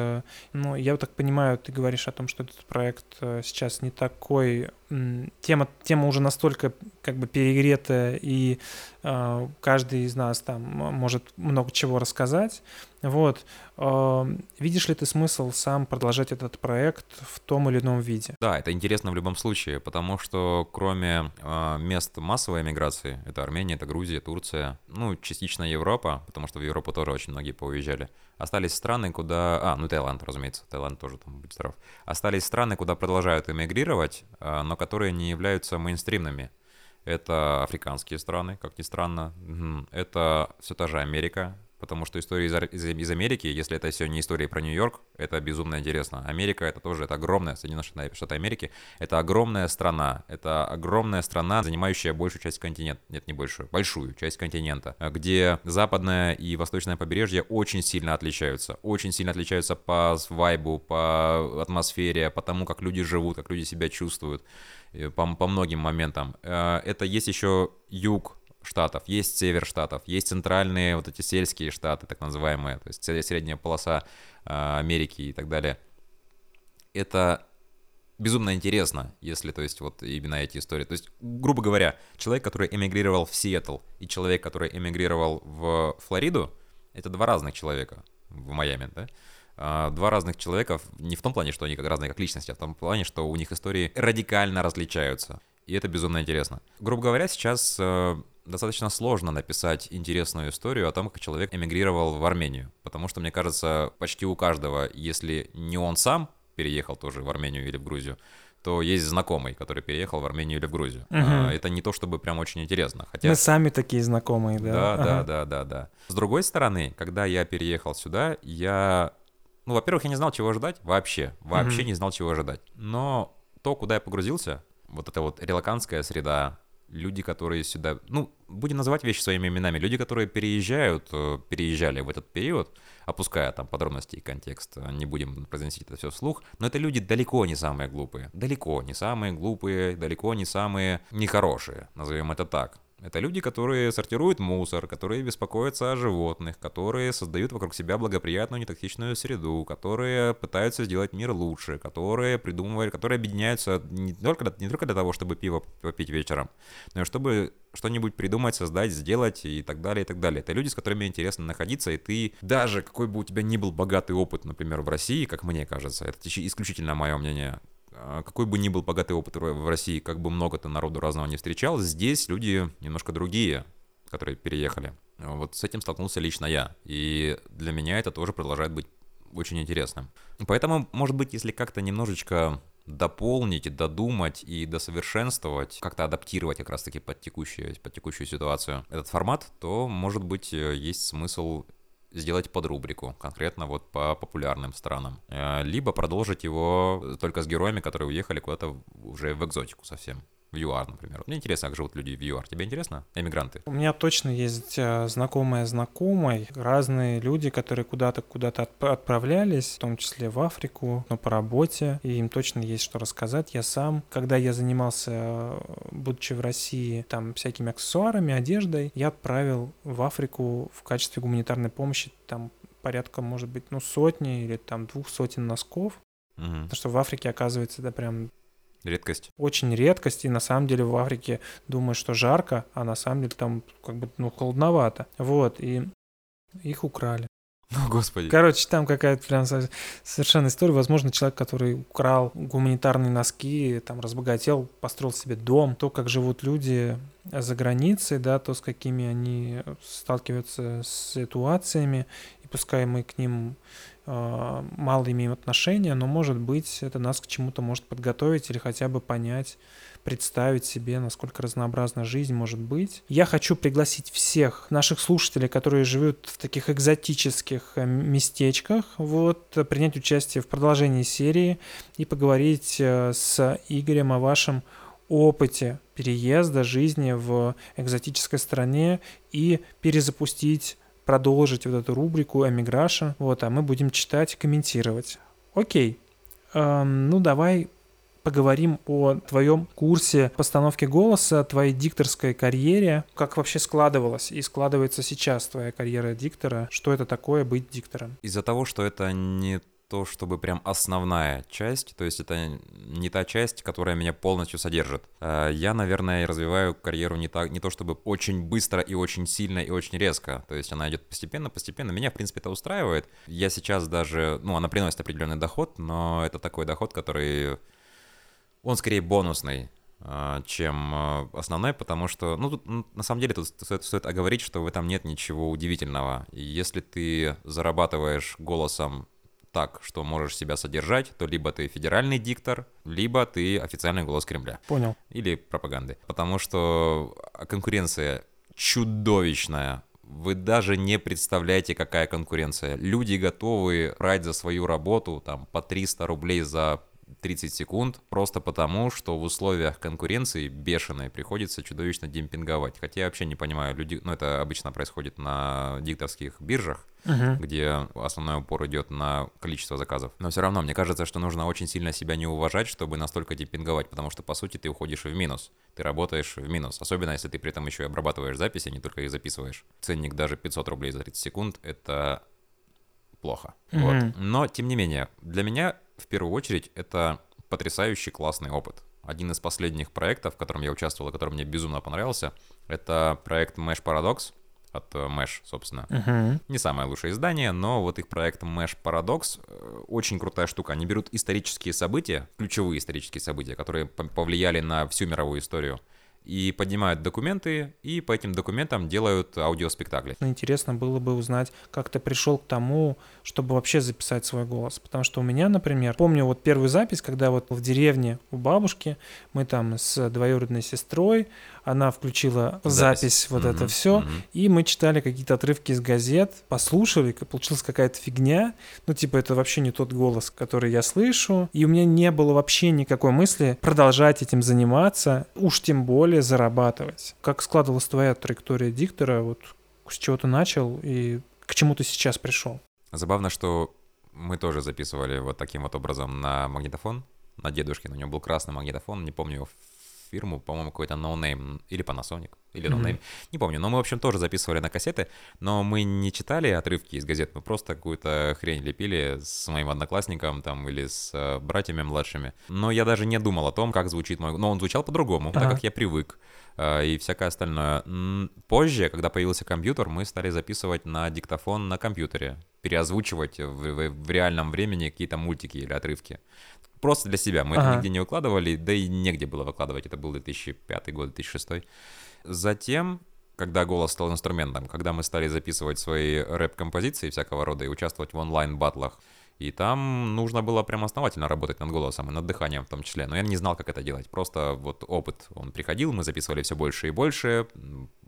Ну, я так понимаю, ты говоришь о том, что этот проект э, сейчас не такой... Тема, тема уже настолько как бы перегретая, и э, каждый из нас там может много чего рассказать. Вот. Видишь ли ты смысл сам продолжать этот проект в том или ином виде? Да, это интересно в любом случае, потому что кроме э, мест массовой эмиграции, это Армения, это Грузия, Турция, ну, частично Европа, потому что в Европу тоже очень многие поуезжали, остались страны, куда... А, ну, Таиланд, разумеется, Таиланд тоже там, будь здоров. Остались страны, куда продолжают эмигрировать, э, но которые не являются мейнстримными. Это африканские страны, как ни странно. Это все та же Америка, потому что история из, из, из Америки, если это все не история про Нью-Йорк, это безумно интересно. Америка это тоже, это огромная, Соединенные Штаты Америки, это огромная страна, это огромная страна, занимающая большую часть континента, нет, не большую, большую часть континента, где западное и восточное побережье очень сильно отличаются, очень сильно отличаются по вайбу, по атмосфере, по тому, как люди живут, как люди себя чувствуют, э, по, по многим моментам. Э, это есть еще юг, штатов, есть север штатов, есть центральные вот эти сельские штаты, так называемые, то есть средняя полоса э, Америки и так далее. Это безумно интересно, если, то есть, вот именно эти истории. То есть, грубо говоря, человек, который эмигрировал в Сиэтл, и человек, который эмигрировал в Флориду, это два разных человека в Майами, да? А, два разных человека не в том плане, что они как разные как личности, а в том плане, что у них истории радикально различаются. И это безумно интересно. Грубо говоря, сейчас э, достаточно сложно написать интересную историю о том, как человек эмигрировал в Армению. Потому что, мне кажется, почти у каждого, если не он сам переехал тоже в Армению или в Грузию, то есть знакомый, который переехал в Армению или в Грузию. Угу. А, это не то, чтобы прям очень интересно. Хотя... Мы сами такие знакомые, да. Да, ага. да, да, да, да. С другой стороны, когда я переехал сюда, я... Ну, во-первых, я не знал, чего ожидать вообще. Вообще угу. не знал, чего ожидать. Но то, куда я погрузился, вот эта вот релаканская среда, люди, которые сюда, ну, будем называть вещи своими именами, люди, которые переезжают, э, переезжали в этот период, опуская там подробности и контекст, э, не будем произносить это все вслух, но это люди далеко не самые глупые, далеко не самые глупые, далеко не самые нехорошие, назовем это так. Это люди, которые сортируют мусор, которые беспокоятся о животных, которые создают вокруг себя благоприятную нетоксичную среду, которые пытаются сделать мир лучше, которые придумывают, которые объединяются не только, не только для того, чтобы пиво попить вечером, но и чтобы что-нибудь придумать, создать, сделать и так далее, и так далее. Это люди, с которыми интересно находиться, и ты даже какой бы у тебя ни был богатый опыт, например, в России, как мне кажется, это исключительно мое мнение, какой бы ни был богатый опыт в России, как бы много ты народу разного не встречал, здесь люди немножко другие, которые переехали. Вот с этим столкнулся лично я. И для меня это тоже продолжает быть очень интересным. Поэтому, может быть, если как-то немножечко дополнить, додумать и досовершенствовать, как-то адаптировать как раз-таки под текущую, под текущую ситуацию этот формат, то, может быть, э, есть смысл сделать под рубрику, конкретно вот по популярным странам. Э, либо продолжить его только с героями, которые уехали куда-то уже в экзотику совсем в ЮАР, например. Мне интересно, как живут люди в ЮАР. Тебе интересно? Эмигранты. У меня точно есть э, знакомые знакомые, разные люди, которые куда-то куда-то отправлялись, в том числе в Африку, но по работе, и им точно есть что рассказать. Я сам, когда я занимался, э, будучи в России, там всякими аксессуарами, одеждой, я отправил в Африку в качестве гуманитарной помощи там порядка, может быть, ну, сотни или там двух сотен носков. Угу. Потому что в Африке, оказывается, это прям Редкость. Очень редкость, и на самом деле в Африке думают, что жарко, а на самом деле там как бы, ну, холодновато. Вот, и их украли. О, Господи. Короче, там какая-то прям совершенно история. Возможно, человек, который украл гуманитарные носки, там разбогател, построил себе дом, то, как живут люди за границей, да, то, с какими они сталкиваются с ситуациями, и пускай мы к ним мало имеем отношения, но, может быть, это нас к чему-то может подготовить или хотя бы понять, представить себе, насколько разнообразна жизнь может быть. Я хочу пригласить всех наших слушателей, которые живут в таких экзотических э, местечках, вот, принять участие в продолжении серии и поговорить э, с Игорем о вашем опыте переезда жизни в экзотической стране и перезапустить продолжить вот эту рубрику «Эмиграша», вот, а мы будем читать комментировать. Окей, эм, ну давай поговорим о твоем курсе постановки голоса, твоей дикторской карьере, как вообще складывалась и складывается сейчас твоя карьера диктора, что это такое быть диктором? Из-за того, что это не то, чтобы прям основная часть, то есть это не та часть, которая меня полностью содержит. Э, я, наверное, развиваю карьеру не, так, не то чтобы очень быстро и очень сильно и очень резко, то есть она идет постепенно, постепенно. Меня, в принципе, это устраивает. Я сейчас даже, ну, она приносит определенный доход, но это такой доход, который, он скорее бонусный, э, чем э, основной, потому что, ну, тут, на самом деле, тут стоит, стоит оговорить, что в этом нет ничего удивительного. Если ты зарабатываешь голосом так, что можешь себя содержать, то либо ты федеральный диктор, либо ты официальный голос Кремля. Понял. Или пропаганды. Потому что конкуренция чудовищная. Вы даже не представляете, какая конкуренция. Люди готовы брать за свою работу там по 300 рублей за 30 секунд, просто потому, что в условиях конкуренции бешеной приходится чудовищно демпинговать. Хотя я вообще не понимаю, люди, ну это обычно происходит на дикторских биржах, uh-huh. где основной упор идет на количество заказов. Но все равно мне кажется, что нужно очень сильно себя не уважать, чтобы настолько демпинговать, потому что по сути ты уходишь в минус, ты работаешь в минус, особенно если ты при этом еще и обрабатываешь записи, а не только их записываешь. Ценник даже 500 рублей за 30 секунд — это плохо. Mm-hmm. Вот. Но, тем не менее, для меня в первую очередь это потрясающий классный опыт. Один из последних проектов, в котором я участвовал и который мне безумно понравился, это проект Mesh Paradox от э, Mesh, собственно. Uh-huh. Не самое лучшее издание, но вот их проект Mesh Paradox э, очень крутая штука. Они берут исторические события, ключевые исторические события, которые повлияли на всю мировую историю, и поднимают документы, и по этим документам делают аудиоспектакли. Интересно было бы узнать, как ты пришел к тому, чтобы вообще записать свой голос. Потому что у меня, например, помню вот первую запись, когда вот в деревне у бабушки мы там с двоюродной сестрой она включила запись, запись вот mm-hmm. это все, mm-hmm. и мы читали какие-то отрывки из газет, послушали, получилась какая-то фигня, ну типа это вообще не тот голос, который я слышу, и у меня не было вообще никакой мысли продолжать этим заниматься, уж тем более зарабатывать. Как складывалась твоя траектория диктора, вот с чего ты начал и к чему ты сейчас пришел? Забавно, что мы тоже записывали вот таким вот образом на магнитофон, на дедушке, у него был красный магнитофон, не помню его фирму, по-моему, какой-то No Name или Panasonic, или No Name, mm-hmm. не помню. Но мы, в общем, тоже записывали на кассеты, но мы не читали отрывки из газет, мы просто какую-то хрень лепили с моим одноклассником там или с э, братьями младшими. Но я даже не думал о том, как звучит мой... Но он звучал по-другому, uh-huh. так как я привык э, и всякое остальное. Позже, когда появился компьютер, мы стали записывать на диктофон на компьютере, переозвучивать в, в, в реальном времени какие-то мультики или отрывки просто для себя. Мы ага. это нигде не выкладывали, да и негде было выкладывать. Это был 2005 год, 2006. Затем когда голос стал инструментом, когда мы стали записывать свои рэп-композиции всякого рода и участвовать в онлайн-батлах, и там нужно было прям основательно работать над голосом и над дыханием в том числе. Но я не знал, как это делать. Просто вот опыт, он приходил, мы записывали все больше и больше,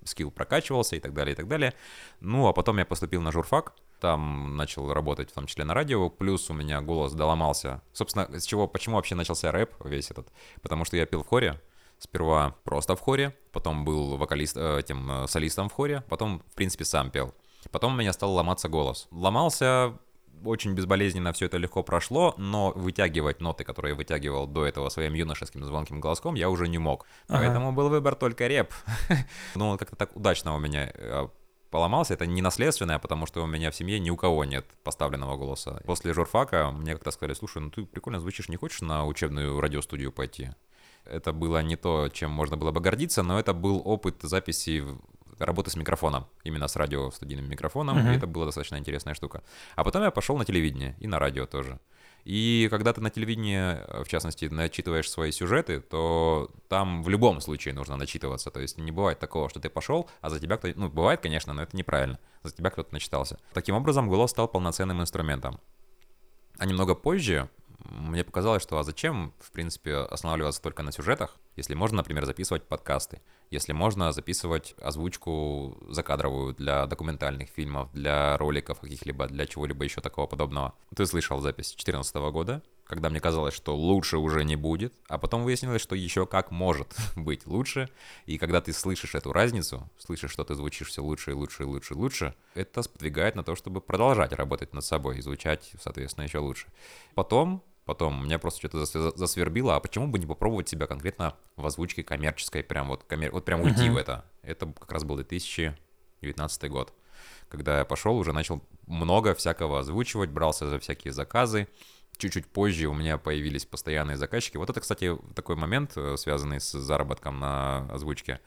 скилл прокачивался и так далее, и так далее. Ну, а потом я поступил на журфак, там начал работать в том числе на радио, плюс у меня голос доломался. Собственно, с чего, почему вообще начался рэп весь этот? Потому что я пил в хоре, Сперва просто в хоре, потом был вокалист, э, этим э, солистом в хоре, потом, в принципе, сам пел. Потом у меня стал ломаться голос. Ломался очень безболезненно все это легко прошло, но вытягивать ноты, которые я вытягивал до этого своим юношеским звонким голоском, я уже не мог. Ага. Поэтому был выбор только реп. ну, он как-то так удачно у меня э, поломался. Это не наследственное, потому что у меня в семье ни у кого нет поставленного голоса. После журфака мне как-то сказали, слушай, ну ты прикольно звучишь, не хочешь на учебную радиостудию пойти? Это было не то, чем можно было бы гордиться, но это был опыт записи работы с микрофоном, именно с радио студийным микрофоном, uh-huh. и это была достаточно интересная штука. А потом я пошел на телевидение и на радио тоже. И когда ты на телевидении, в частности, начитываешь свои сюжеты, то там в любом случае нужно начитываться. То есть не бывает такого, что ты пошел, а за тебя кто-то... Ну, бывает, конечно, но это неправильно. За тебя кто-то начитался. Таким образом, голос стал полноценным инструментом. А немного позже мне показалось, что а зачем, в принципе, останавливаться только на сюжетах, если можно, например, записывать подкасты, если можно записывать озвучку закадровую для документальных фильмов, для роликов каких-либо, для чего-либо еще такого подобного. Ты слышал запись 2014 года, когда мне казалось, что лучше уже не будет, а потом выяснилось, что еще как может быть лучше, и когда ты слышишь эту разницу, слышишь, что ты звучишь все лучше и лучше и лучше и лучше, это сподвигает на то, чтобы продолжать работать над собой и звучать, соответственно, еще лучше. Потом Потом меня просто что-то засвербило, а почему бы не попробовать себя конкретно в озвучке коммерческой, прям вот, коммер... вот прям уйти uh-huh. в это. Это как раз был 2019 год, когда я пошел, уже начал много всякого озвучивать, брался за всякие заказы. Чуть-чуть позже у меня появились постоянные заказчики. Вот это, кстати, такой момент, э, связанный с заработком на озвучке.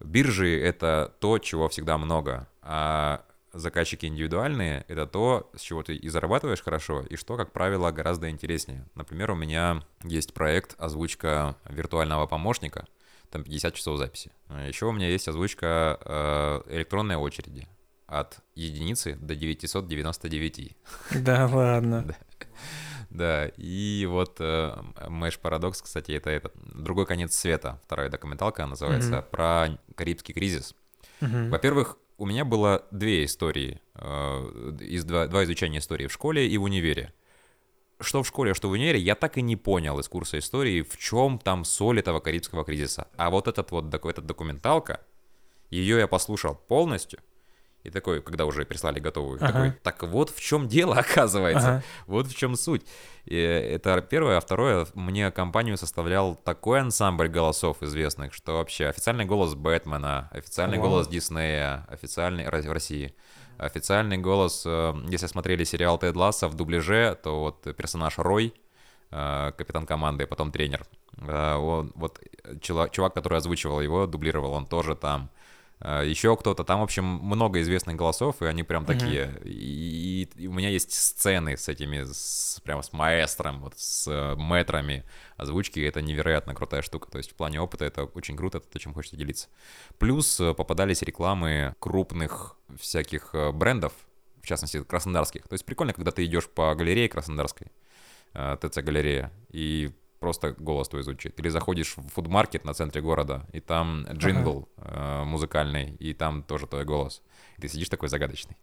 Биржи — это то, чего всегда много, а заказчики индивидуальные — это то, с чего ты и зарабатываешь хорошо, и что, как правило, гораздо интереснее. Например, у меня есть проект озвучка виртуального помощника, там 50 часов записи. Еще у меня есть озвучка э, электронной очереди от единицы до 999. Да ладно. Да, и вот э, Мэш Парадокс, кстати, это, это другой конец света, вторая документалка называется, про Карибский кризис. Во-первых, у меня было две истории, э, из два, два изучения истории в школе и в универе. Что в школе, что в универе, я так и не понял из курса истории, в чем там соль этого карибского кризиса. А вот этот вот этот документалка, ее я послушал полностью, и такой, когда уже прислали готовую, ага. такой, так вот в чем дело, оказывается, ага. вот в чем суть. И это первое, а второе, мне компанию составлял такой ансамбль голосов известных, что вообще официальный голос Бэтмена, официальный Вау. голос Диснея, официальный в России, официальный голос, э, если смотрели сериал Тед Ласса в дубляже, то вот персонаж Рой, э, капитан команды, потом тренер, э, он, вот чувак, который озвучивал его, дублировал, он тоже там. А, еще кто-то. Там, в общем, много известных голосов, и они прям такие. Mm-hmm. И, и, и у меня есть сцены с этими, с, прямо с маэстром, вот с э, метрами озвучки. Это невероятно крутая штука. То есть в плане опыта это очень круто, это то, чем хочется делиться. Плюс э, попадались рекламы крупных всяких э, брендов, в частности, краснодарских. То есть прикольно, когда ты идешь по галерее краснодарской, ТЦ-галерея, и просто голос твой звучит. Или заходишь в фудмаркет на центре города, и там джингл ага. э, музыкальный, и там тоже твой голос. И ты сидишь такой загадочный.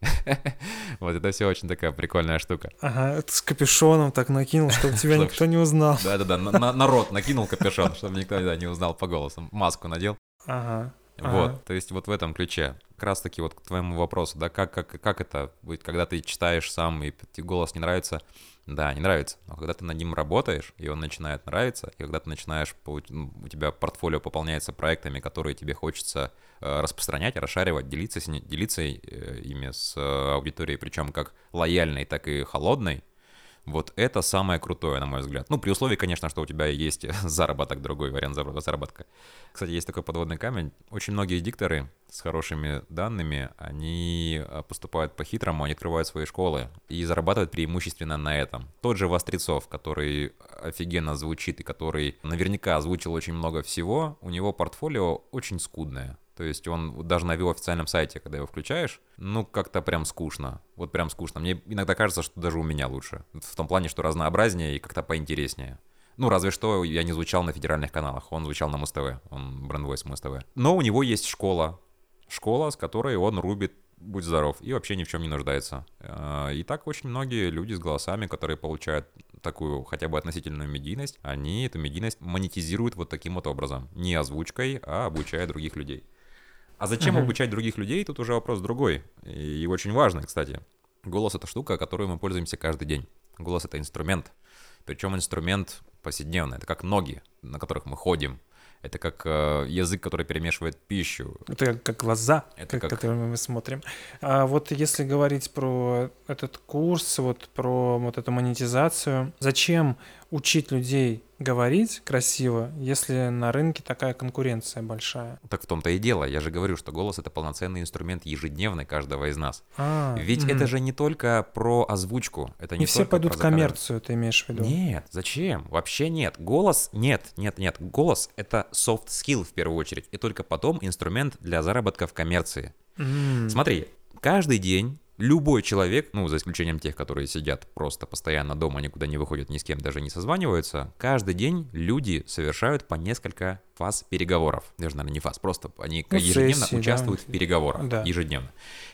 вот это все очень такая прикольная штука. Ага, с капюшоном так накинул, чтобы тебя никто не узнал. Да-да-да, народ накинул капюшон, чтобы никто не узнал по голосу. Маску надел. Ага. Вот, ага. то есть вот в этом ключе. Как раз таки вот к твоему вопросу, да, как, как, как это будет, когда ты читаешь сам, и голос не нравится, да, не нравится. Но когда ты над ним работаешь, и он начинает нравиться, и когда ты начинаешь, ну, у тебя портфолио пополняется проектами, которые тебе хочется э, распространять, расшаривать, делиться, делиться э, ими с э, аудиторией, причем как лояльной, так и холодной, Вот это самое крутое, на мой взгляд. Ну, при условии, конечно, что у тебя есть заработок, другой вариант заработка. Кстати, есть такой подводный камень. Очень многие дикторы с хорошими данными, они а, поступают по-хитрому, они открывают свои школы и зарабатывают преимущественно на этом. Тот же Вострецов, который офигенно звучит и который наверняка озвучил очень много всего, у него портфолио очень скудное. То есть он даже на его официальном сайте, когда его включаешь, ну как-то прям скучно. Вот прям скучно. Мне иногда кажется, что даже у меня лучше. В том плане, что разнообразнее и как-то поинтереснее. Ну, разве что я не звучал на федеральных каналах. Он звучал на Муз-ТВ. Он брендвойс Муз-ТВ. Но у него есть школа. Школа, с которой он рубит будь здоров, и вообще ни в чем не нуждается. А, и так очень многие люди с голосами, которые получают такую хотя бы относительную медийность, они эту медийность монетизируют вот таким вот образом. Не озвучкой, а обучая других людей. А зачем uh-huh. обучать других людей, тут уже вопрос другой. И, очень важный, кстати. Голос — это штука, которой мы пользуемся каждый день. Голос — это инструмент. Причем инструмент повседневный. Это как ноги, на которых мы ходим. Это как э, язык, который перемешивает пищу. Это как, глаза, это как... которые мы смотрим. А вот если говорить про этот курс, вот про вот эту монетизацию, зачем учить людей говорить красиво, если на рынке такая конкуренция большая. Так в том-то и дело. Я же говорю, что голос это полноценный инструмент ежедневный каждого из нас. А, Ведь угу. это же не только про озвучку. Это не, не все пойдут в коммерцию, ты имеешь в виду? Нет, зачем? Вообще нет. Голос нет, нет, нет. Голос это soft skill в первую очередь, и только потом инструмент для заработка в коммерции. Mm. Смотри, каждый день любой человек, ну, за исключением тех, которые сидят просто постоянно дома, никуда не выходят, ни с кем даже не созваниваются, каждый день люди совершают по несколько фаз переговоров. Даже, наверное, не фаз, просто они ну, ежедневно сессии, участвуют да. в переговорах. Да. Ежедневно.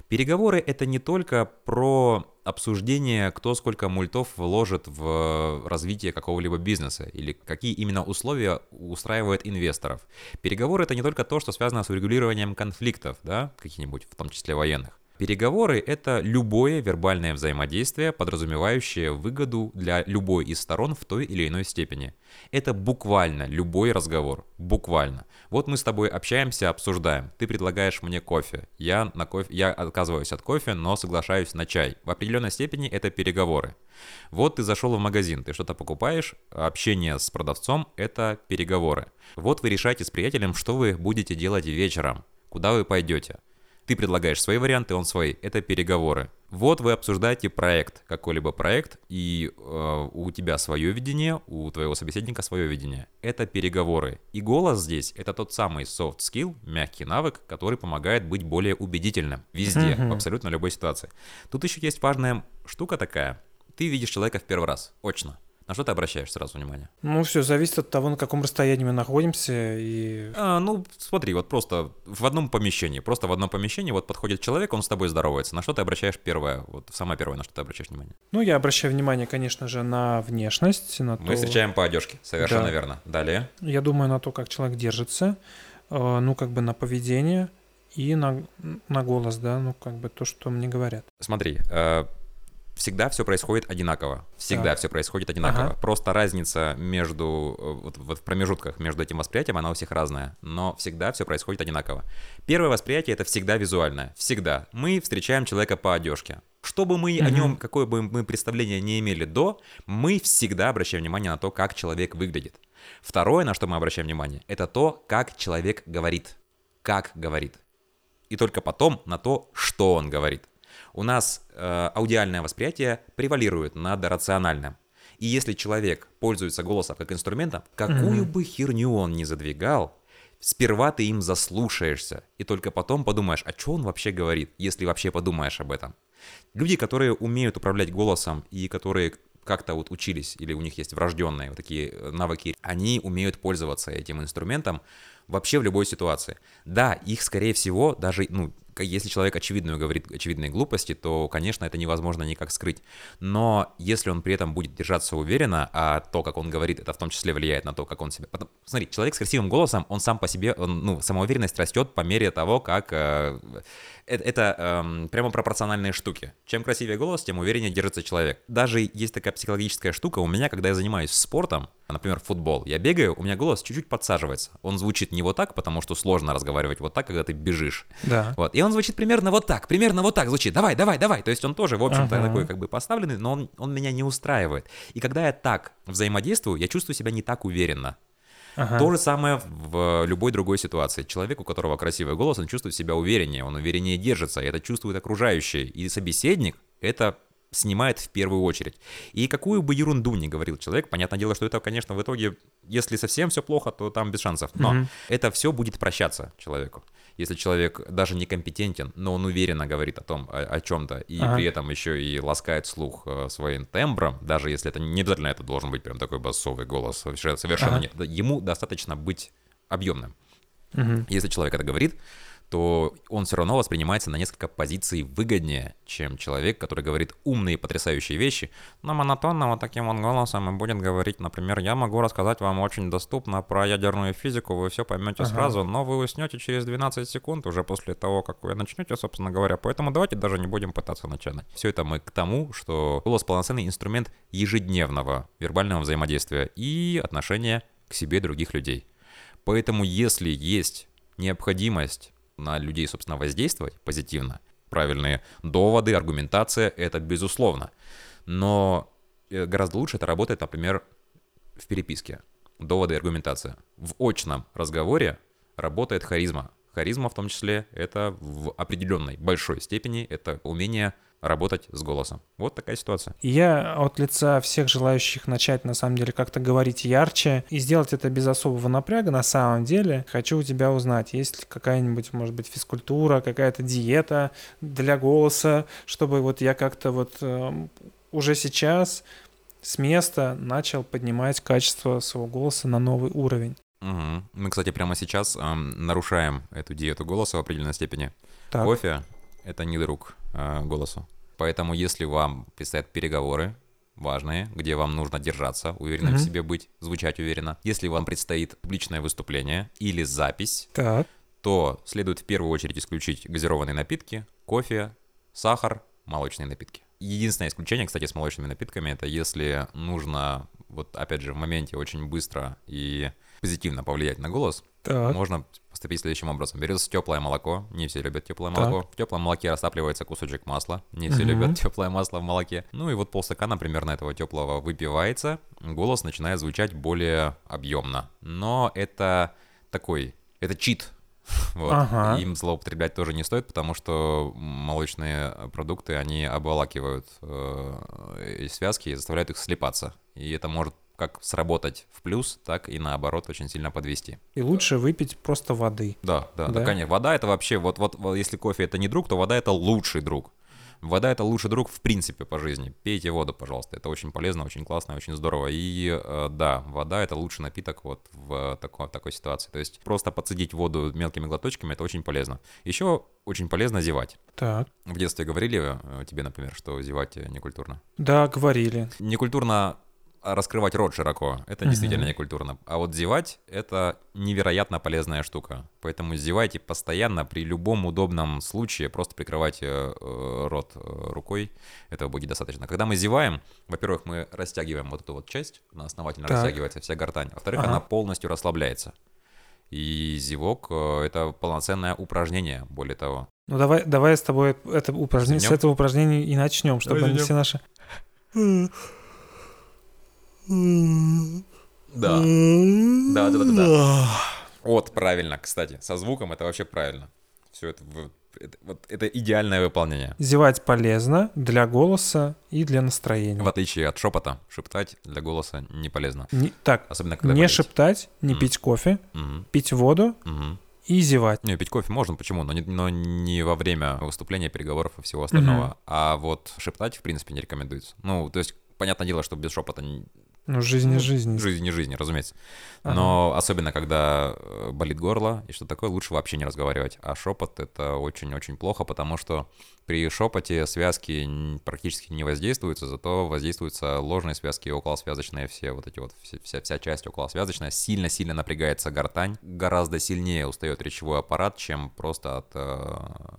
Переговоры — это не только про обсуждение, кто сколько мультов вложит в развитие какого-либо бизнеса или какие именно условия устраивает инвесторов. Переговоры — это не только то, что связано с урегулированием конфликтов, да, каких-нибудь, в том числе военных. Переговоры — это любое вербальное взаимодействие, подразумевающее выгоду для любой из сторон в той или иной степени. Это буквально любой разговор. Буквально. Вот мы с тобой общаемся, обсуждаем. Ты предлагаешь мне кофе. Я, на кофе. я отказываюсь от кофе, но соглашаюсь на чай. В определенной степени это переговоры. Вот ты зашел в магазин, ты что-то покупаешь, общение с продавцом — это переговоры. Вот вы решаете с приятелем, что вы будете делать вечером, куда вы пойдете. Ты предлагаешь свои варианты, он свои. Это переговоры. Вот вы обсуждаете проект, какой-либо проект, и э, у тебя свое видение, у твоего собеседника свое видение. Это переговоры. И голос здесь — это тот самый soft skill, мягкий навык, который помогает быть более убедительным везде, в абсолютно любой ситуации. Тут еще есть важная штука такая. Ты видишь человека в первый раз, очно. На что ты обращаешь сразу внимание? Ну, все зависит от того, на каком расстоянии мы находимся. И... А, ну, смотри, вот просто в одном помещении, просто в одном помещении вот подходит человек, он с тобой здоровается. На что ты обращаешь первое, вот самое первое, на что ты обращаешь внимание? Ну, я обращаю внимание, конечно же, на внешность. На мы то... встречаем по одежке, совершенно да. верно. Далее? Я думаю на то, как человек держится, э, ну, как бы на поведение и на, на голос, да, ну, как бы то, что мне говорят. Смотри, э, всегда все происходит одинаково. Всегда так. все происходит одинаково. Ага. Просто разница между э, вот, вот в промежутках между этим восприятием, она у всех разная, но всегда все происходит одинаково. Первое восприятие это всегда визуальное. Всегда. Мы встречаем человека по одежке. Что бы мы mm-hmm. о нем, какое бы мы представление не имели до, мы всегда обращаем внимание на то, как человек выглядит. Второе, на что мы обращаем внимание, это то, как человек говорит. Как говорит. И только потом на то, что он говорит у нас э, аудиальное восприятие превалирует над рациональным. И если человек пользуется голосом как инструментом, какую mm-hmm. бы херню он ни задвигал, сперва ты им заслушаешься, и только потом подумаешь, а что он вообще говорит, если вообще подумаешь об этом. Люди, которые умеют управлять голосом и которые как-то вот учились, или у них есть врожденные вот такие э, навыки, они умеют пользоваться этим инструментом вообще в любой ситуации. Да, их, скорее всего, даже, ну, если человек очевидную говорит очевидные глупости, то, конечно, это невозможно никак скрыть. Но если он при этом будет держаться уверенно, а то, как он говорит, это в том числе влияет на то, как он себя... Потом, смотри, человек с красивым голосом, он сам по себе, он, ну, самоуверенность растет по мере того, как... Э, это, это э, прямо пропорциональные штуки. Чем красивее голос, тем увереннее держится человек. Даже есть такая психологическая штука у меня, когда я занимаюсь спортом, например, футбол. Я бегаю, у меня голос чуть-чуть подсаживается. Он звучит не вот так, потому что сложно разговаривать вот так, когда ты бежишь. Да. Вот. И он звучит примерно вот так, примерно вот так звучит. Давай, давай, давай. То есть он тоже, в общем-то, Ага. такой как бы поставленный, но он, он меня не устраивает. И когда я так взаимодействую, я чувствую себя не так уверенно. Ага. То же самое в любой другой ситуации. Человек, у которого красивый голос, он чувствует себя увереннее, он увереннее держится, и это чувствует окружающие. И собеседник это снимает в первую очередь. И какую бы ерунду ни говорил человек, понятное дело, что это, конечно, в итоге, если совсем все плохо, то там без шансов. Но Мгм. это все будет прощаться человеку. Если человек даже некомпетентен, но он уверенно говорит о том, о, о чем-то, и Ага. при этом еще и ласкает слух э, своим тембром, даже если это не обязательно это должен быть прям такой басовый голос, совершенно, совершенно Ага. нет. Ему достаточно быть объемным. Мгм. Если человек это говорит, то он все равно воспринимается на несколько позиций выгоднее, чем человек, который говорит умные, потрясающие вещи, но монотонно вот таким вот голосом и будет говорить, например, я могу рассказать вам очень доступно про ядерную физику, вы все поймете Ага. сразу, но вы уснете через 12 секунд уже после того, как вы начнете, собственно говоря, поэтому давайте даже не будем пытаться начать. Все это мы к тому, что голос полноценный инструмент ежедневного вербального взаимодействия и отношения к себе других людей. Поэтому если есть необходимость на людей, собственно, воздействовать позитивно, правильные доводы, аргументация, это безусловно. Но э, гораздо лучше это работает, например, в переписке. Доводы и аргументация. В очном разговоре работает харизма. Харизма в том числе это в определенной большой степени это умение работать с голосом. Вот такая ситуация. Я от лица всех желающих начать, на самом деле, как-то говорить ярче и сделать это без особого напряга, на самом деле, хочу у тебя узнать, есть ли какая-нибудь, может быть, физкультура, какая-то диета для голоса, чтобы вот я как-то вот эм, уже сейчас с места начал поднимать качество своего голоса на новый уровень. Мгм. Мы, кстати, прямо сейчас эм, нарушаем эту диету голоса в определенной степени. Так, Кофе — это не друг э, голосу. Поэтому если вам предстоят переговоры важные, где вам нужно держаться, уверенным Мгм. в себе быть, звучать уверенно, если вам предстоит публичное выступление или запись, так, то следует в первую очередь исключить газированные напитки, кофе, сахар, молочные напитки. Единственное исключение, кстати, с молочными напитками, это если нужно, вот опять же, в моменте очень быстро и позитивно повлиять на голос, так, можно поступить следующим образом. Берется теплое молоко, не все любят теплое Так. молоко. В теплом молоке растапливается кусочек масла, не все Мгм. любят теплое масло в молоке. Ну и вот полстакана примерно этого теплого выпивается, голос начинает звучать более объемно. Но это такой, это чит. Вот. Ага. Им злоупотреблять тоже не стоит, потому что молочные продукты, они обволакивают э, связки и заставляют их слипаться. И это может как сработать в плюс, так и наоборот очень сильно подвести. и лучше выпить просто воды. Да, да, да, Да? конечно. Вода это вообще, вот, вот, вот если кофе это не друг, то вода это лучший друг. Вода это лучший друг в принципе по жизни. Пейте воду, пожалуйста. Это очень полезно, очень классно, очень здорово. И э, да, вода это лучший напиток вот в такой, в такой ситуации. То есть просто подсадить воду мелкими глоточками это очень полезно. Еще очень полезно зевать. Так, В детстве говорили э, тебе, например, что зевать э, некультурно. да, говорили. Некультурно раскрывать рот широко. Это действительно некультурно. А вот зевать — это невероятно полезная штука. Поэтому зевайте постоянно, при любом удобном случае, просто прикрывайте э, рот э, рукой. Этого будет достаточно. Когда мы зеваем, во-первых, мы растягиваем вот эту вот часть, она основательно Так. растягивается, вся гортань. Во-вторых, Ага. она полностью расслабляется. И зевок э, — это полноценное упражнение, более того. Ну давай, давай с тобой это упражнение, с этого упражнения и начнем, чтобы Давай все наши. Да. Да, да, да, да. Вот, правильно, кстати. Со звуком это вообще правильно. Все это, вот, это идеальное выполнение. Зевать полезно для голоса и для настроения. В отличие от шепота, шептать для голоса не полезно. Не- так, Особенно когда не болеете. шептать, не Мгм. пить кофе, Мгм, пить воду мгм. и зевать. Не, пить кофе можно, почему? Но не, но не во время выступления, переговоров и всего остального. Мгм. А вот шептать, в принципе, не рекомендуется. Ну, то есть, понятное дело, что без шепота Ну, жизнь и жизнь. жизнь не жизнь, разумеется. Ага. Но особенно, когда э, болит горло и что такое, лучше вообще не разговаривать. А шепот — это очень-очень плохо, потому что при шепоте связки практически не воздействуются, зато воздействуются ложные связки, околосвязочные, все вот эти вот, вся, вся часть околосвязочная. Сильно-сильно напрягается гортань, гораздо сильнее устает речевой аппарат, чем просто от э,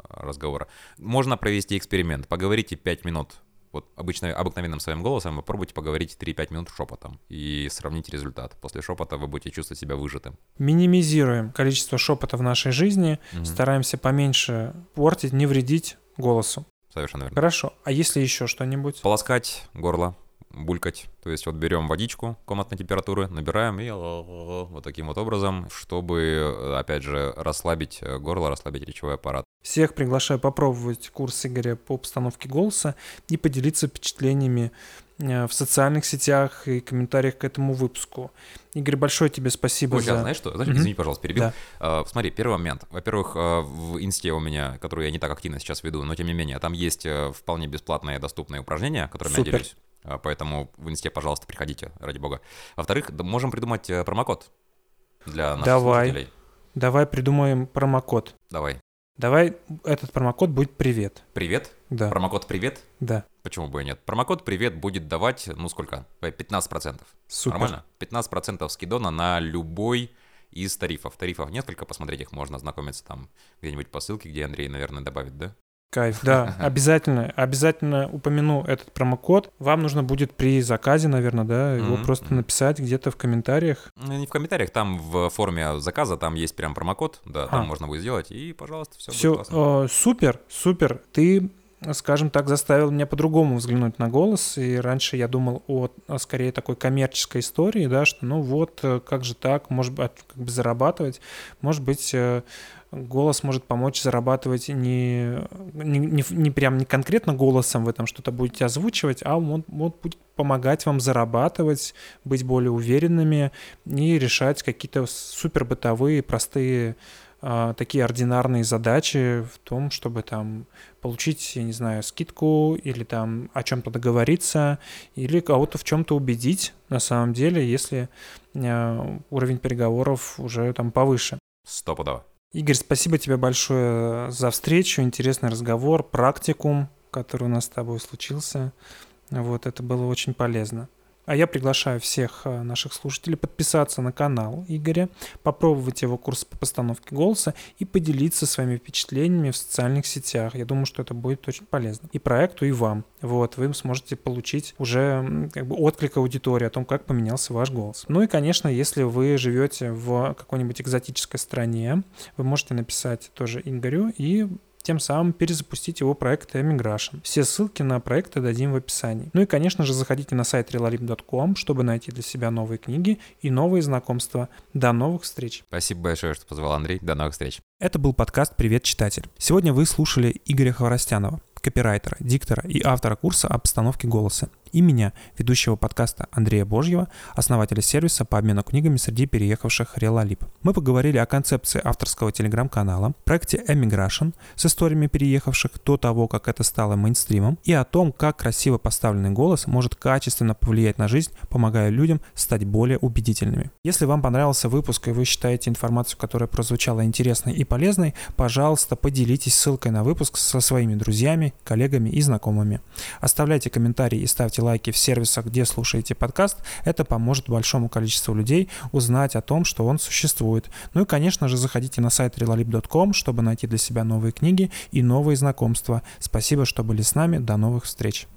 разговора. Можно провести эксперимент. Поговорите 5 минут вот обычно, обыкновенным своим голосом, попробуйте поговорить 3-5 минут шепотом и сравните результат. После шепота вы будете чувствовать себя выжатым. Минимизируем количество шепота в нашей жизни, угу. стараемся поменьше портить, не вредить голосу. Совершенно верно. Хорошо. А если еще что-нибудь? Полоскать горло, булькать. То есть вот берем водичку комнатной температуры, набираем и вот таким вот образом, чтобы, опять же, расслабить горло, расслабить речевой аппарат. Всех приглашаю попробовать курс Игоря по постановке голоса и поделиться впечатлениями э, в социальных сетях и комментариях к этому выпуску. Игорь, большое тебе спасибо Ой, за... знаешь что? Знаешь, mm-hmm. Извини, пожалуйста, перебил. Да. Uh, смотри, первый момент. Во-первых, uh, в инсте у меня, которую я не так активно сейчас веду, но тем не менее, там есть uh, вполне бесплатные доступные упражнения, которыми Супер. я делюсь. А, поэтому в инсте, пожалуйста, приходите, ради бога. Во-вторых, можем придумать э, промокод для наших Давай. слушателей. Давай придумаем промокод. Давай. Давай, этот промокод будет «Привет». Привет? Да. Промокод «Привет»? Да. Почему бы и нет? Промокод «Привет» будет давать, ну сколько? 15%. Супер. Нормально? 15% скидона на любой из тарифов. Тарифов несколько, посмотреть их можно, ознакомиться там где-нибудь по ссылке, где Андрей, наверное, добавит, да? Кайф, да, обязательно, обязательно упомяну этот промокод. Вам нужно будет при заказе, наверное, да, его mm-hmm. просто написать где-то в комментариях. Ну, не в комментариях, там в форме заказа, там есть прям промокод, да, там а. можно будет сделать, и, пожалуйста, все, все будет классно. Э, супер, супер, ты скажем так, заставил меня по-другому взглянуть на голос. И раньше я думал о, о скорее такой коммерческой истории, да, что ну вот, э, как же так, может быть, как бы зарабатывать. Может быть, э, голос может помочь зарабатывать не, не, не, не прям не конкретно голосом вы там что-то будете озвучивать, а он, он будет помогать вам зарабатывать, быть более уверенными и решать какие-то супер бытовые, простые а, такие ординарные задачи в том, чтобы там получить, я не знаю, скидку или там о чем-то договориться или кого-то в чем-то убедить на самом деле, если а, уровень переговоров уже там повыше. Стопудово. Игорь, спасибо тебе большое за встречу, интересный разговор, практикум, который у нас с тобой случился. Вот, это было очень полезно. А я приглашаю всех э, наших слушателей подписаться на канал Игоря, попробовать его курс по постановке голоса и поделиться своими впечатлениями в социальных сетях. Я думаю, что это будет очень полезно и проекту, и вам. Вот, вы сможете получить уже как бы отклик аудитории о том, как поменялся ваш голос. Ну и, конечно, если вы живете в какой-нибудь экзотической стране, вы можете написать тоже Игорю и тем самым перезапустить его проект Emigration. Все ссылки на проекты дадим в описании. Ну и, конечно же, заходите на сайт relalib.com, чтобы найти для себя новые книги и новые знакомства. До новых встреч. Спасибо большое, что позвал Андрей. До новых встреч. Это был подкаст «Привет, читатель». Сегодня вы слушали Игоря Хворостянова, копирайтера, диктора и автора курса об постановке голоса и меня, ведущего подкаста Андрея Божьего, основателя сервиса по обмену книгами среди переехавших Релалип. Мы поговорили о концепции авторского телеграм-канала, проекте Emigration с историями переехавших до того, как это стало мейнстримом, и о том, как красиво поставленный голос может качественно повлиять на жизнь, помогая людям стать более убедительными. Если вам понравился выпуск и вы считаете информацию, которая прозвучала интересной и полезной, пожалуйста, поделитесь ссылкой на выпуск со своими друзьями, коллегами и знакомыми. Оставляйте комментарии и ставьте лайки в сервисах, где слушаете подкаст. Это поможет большому количеству людей узнать о том, что он существует. Ну и, конечно же, заходите на сайт relalib.com, чтобы найти для себя новые книги и новые знакомства. Спасибо, что были с нами. До новых встреч.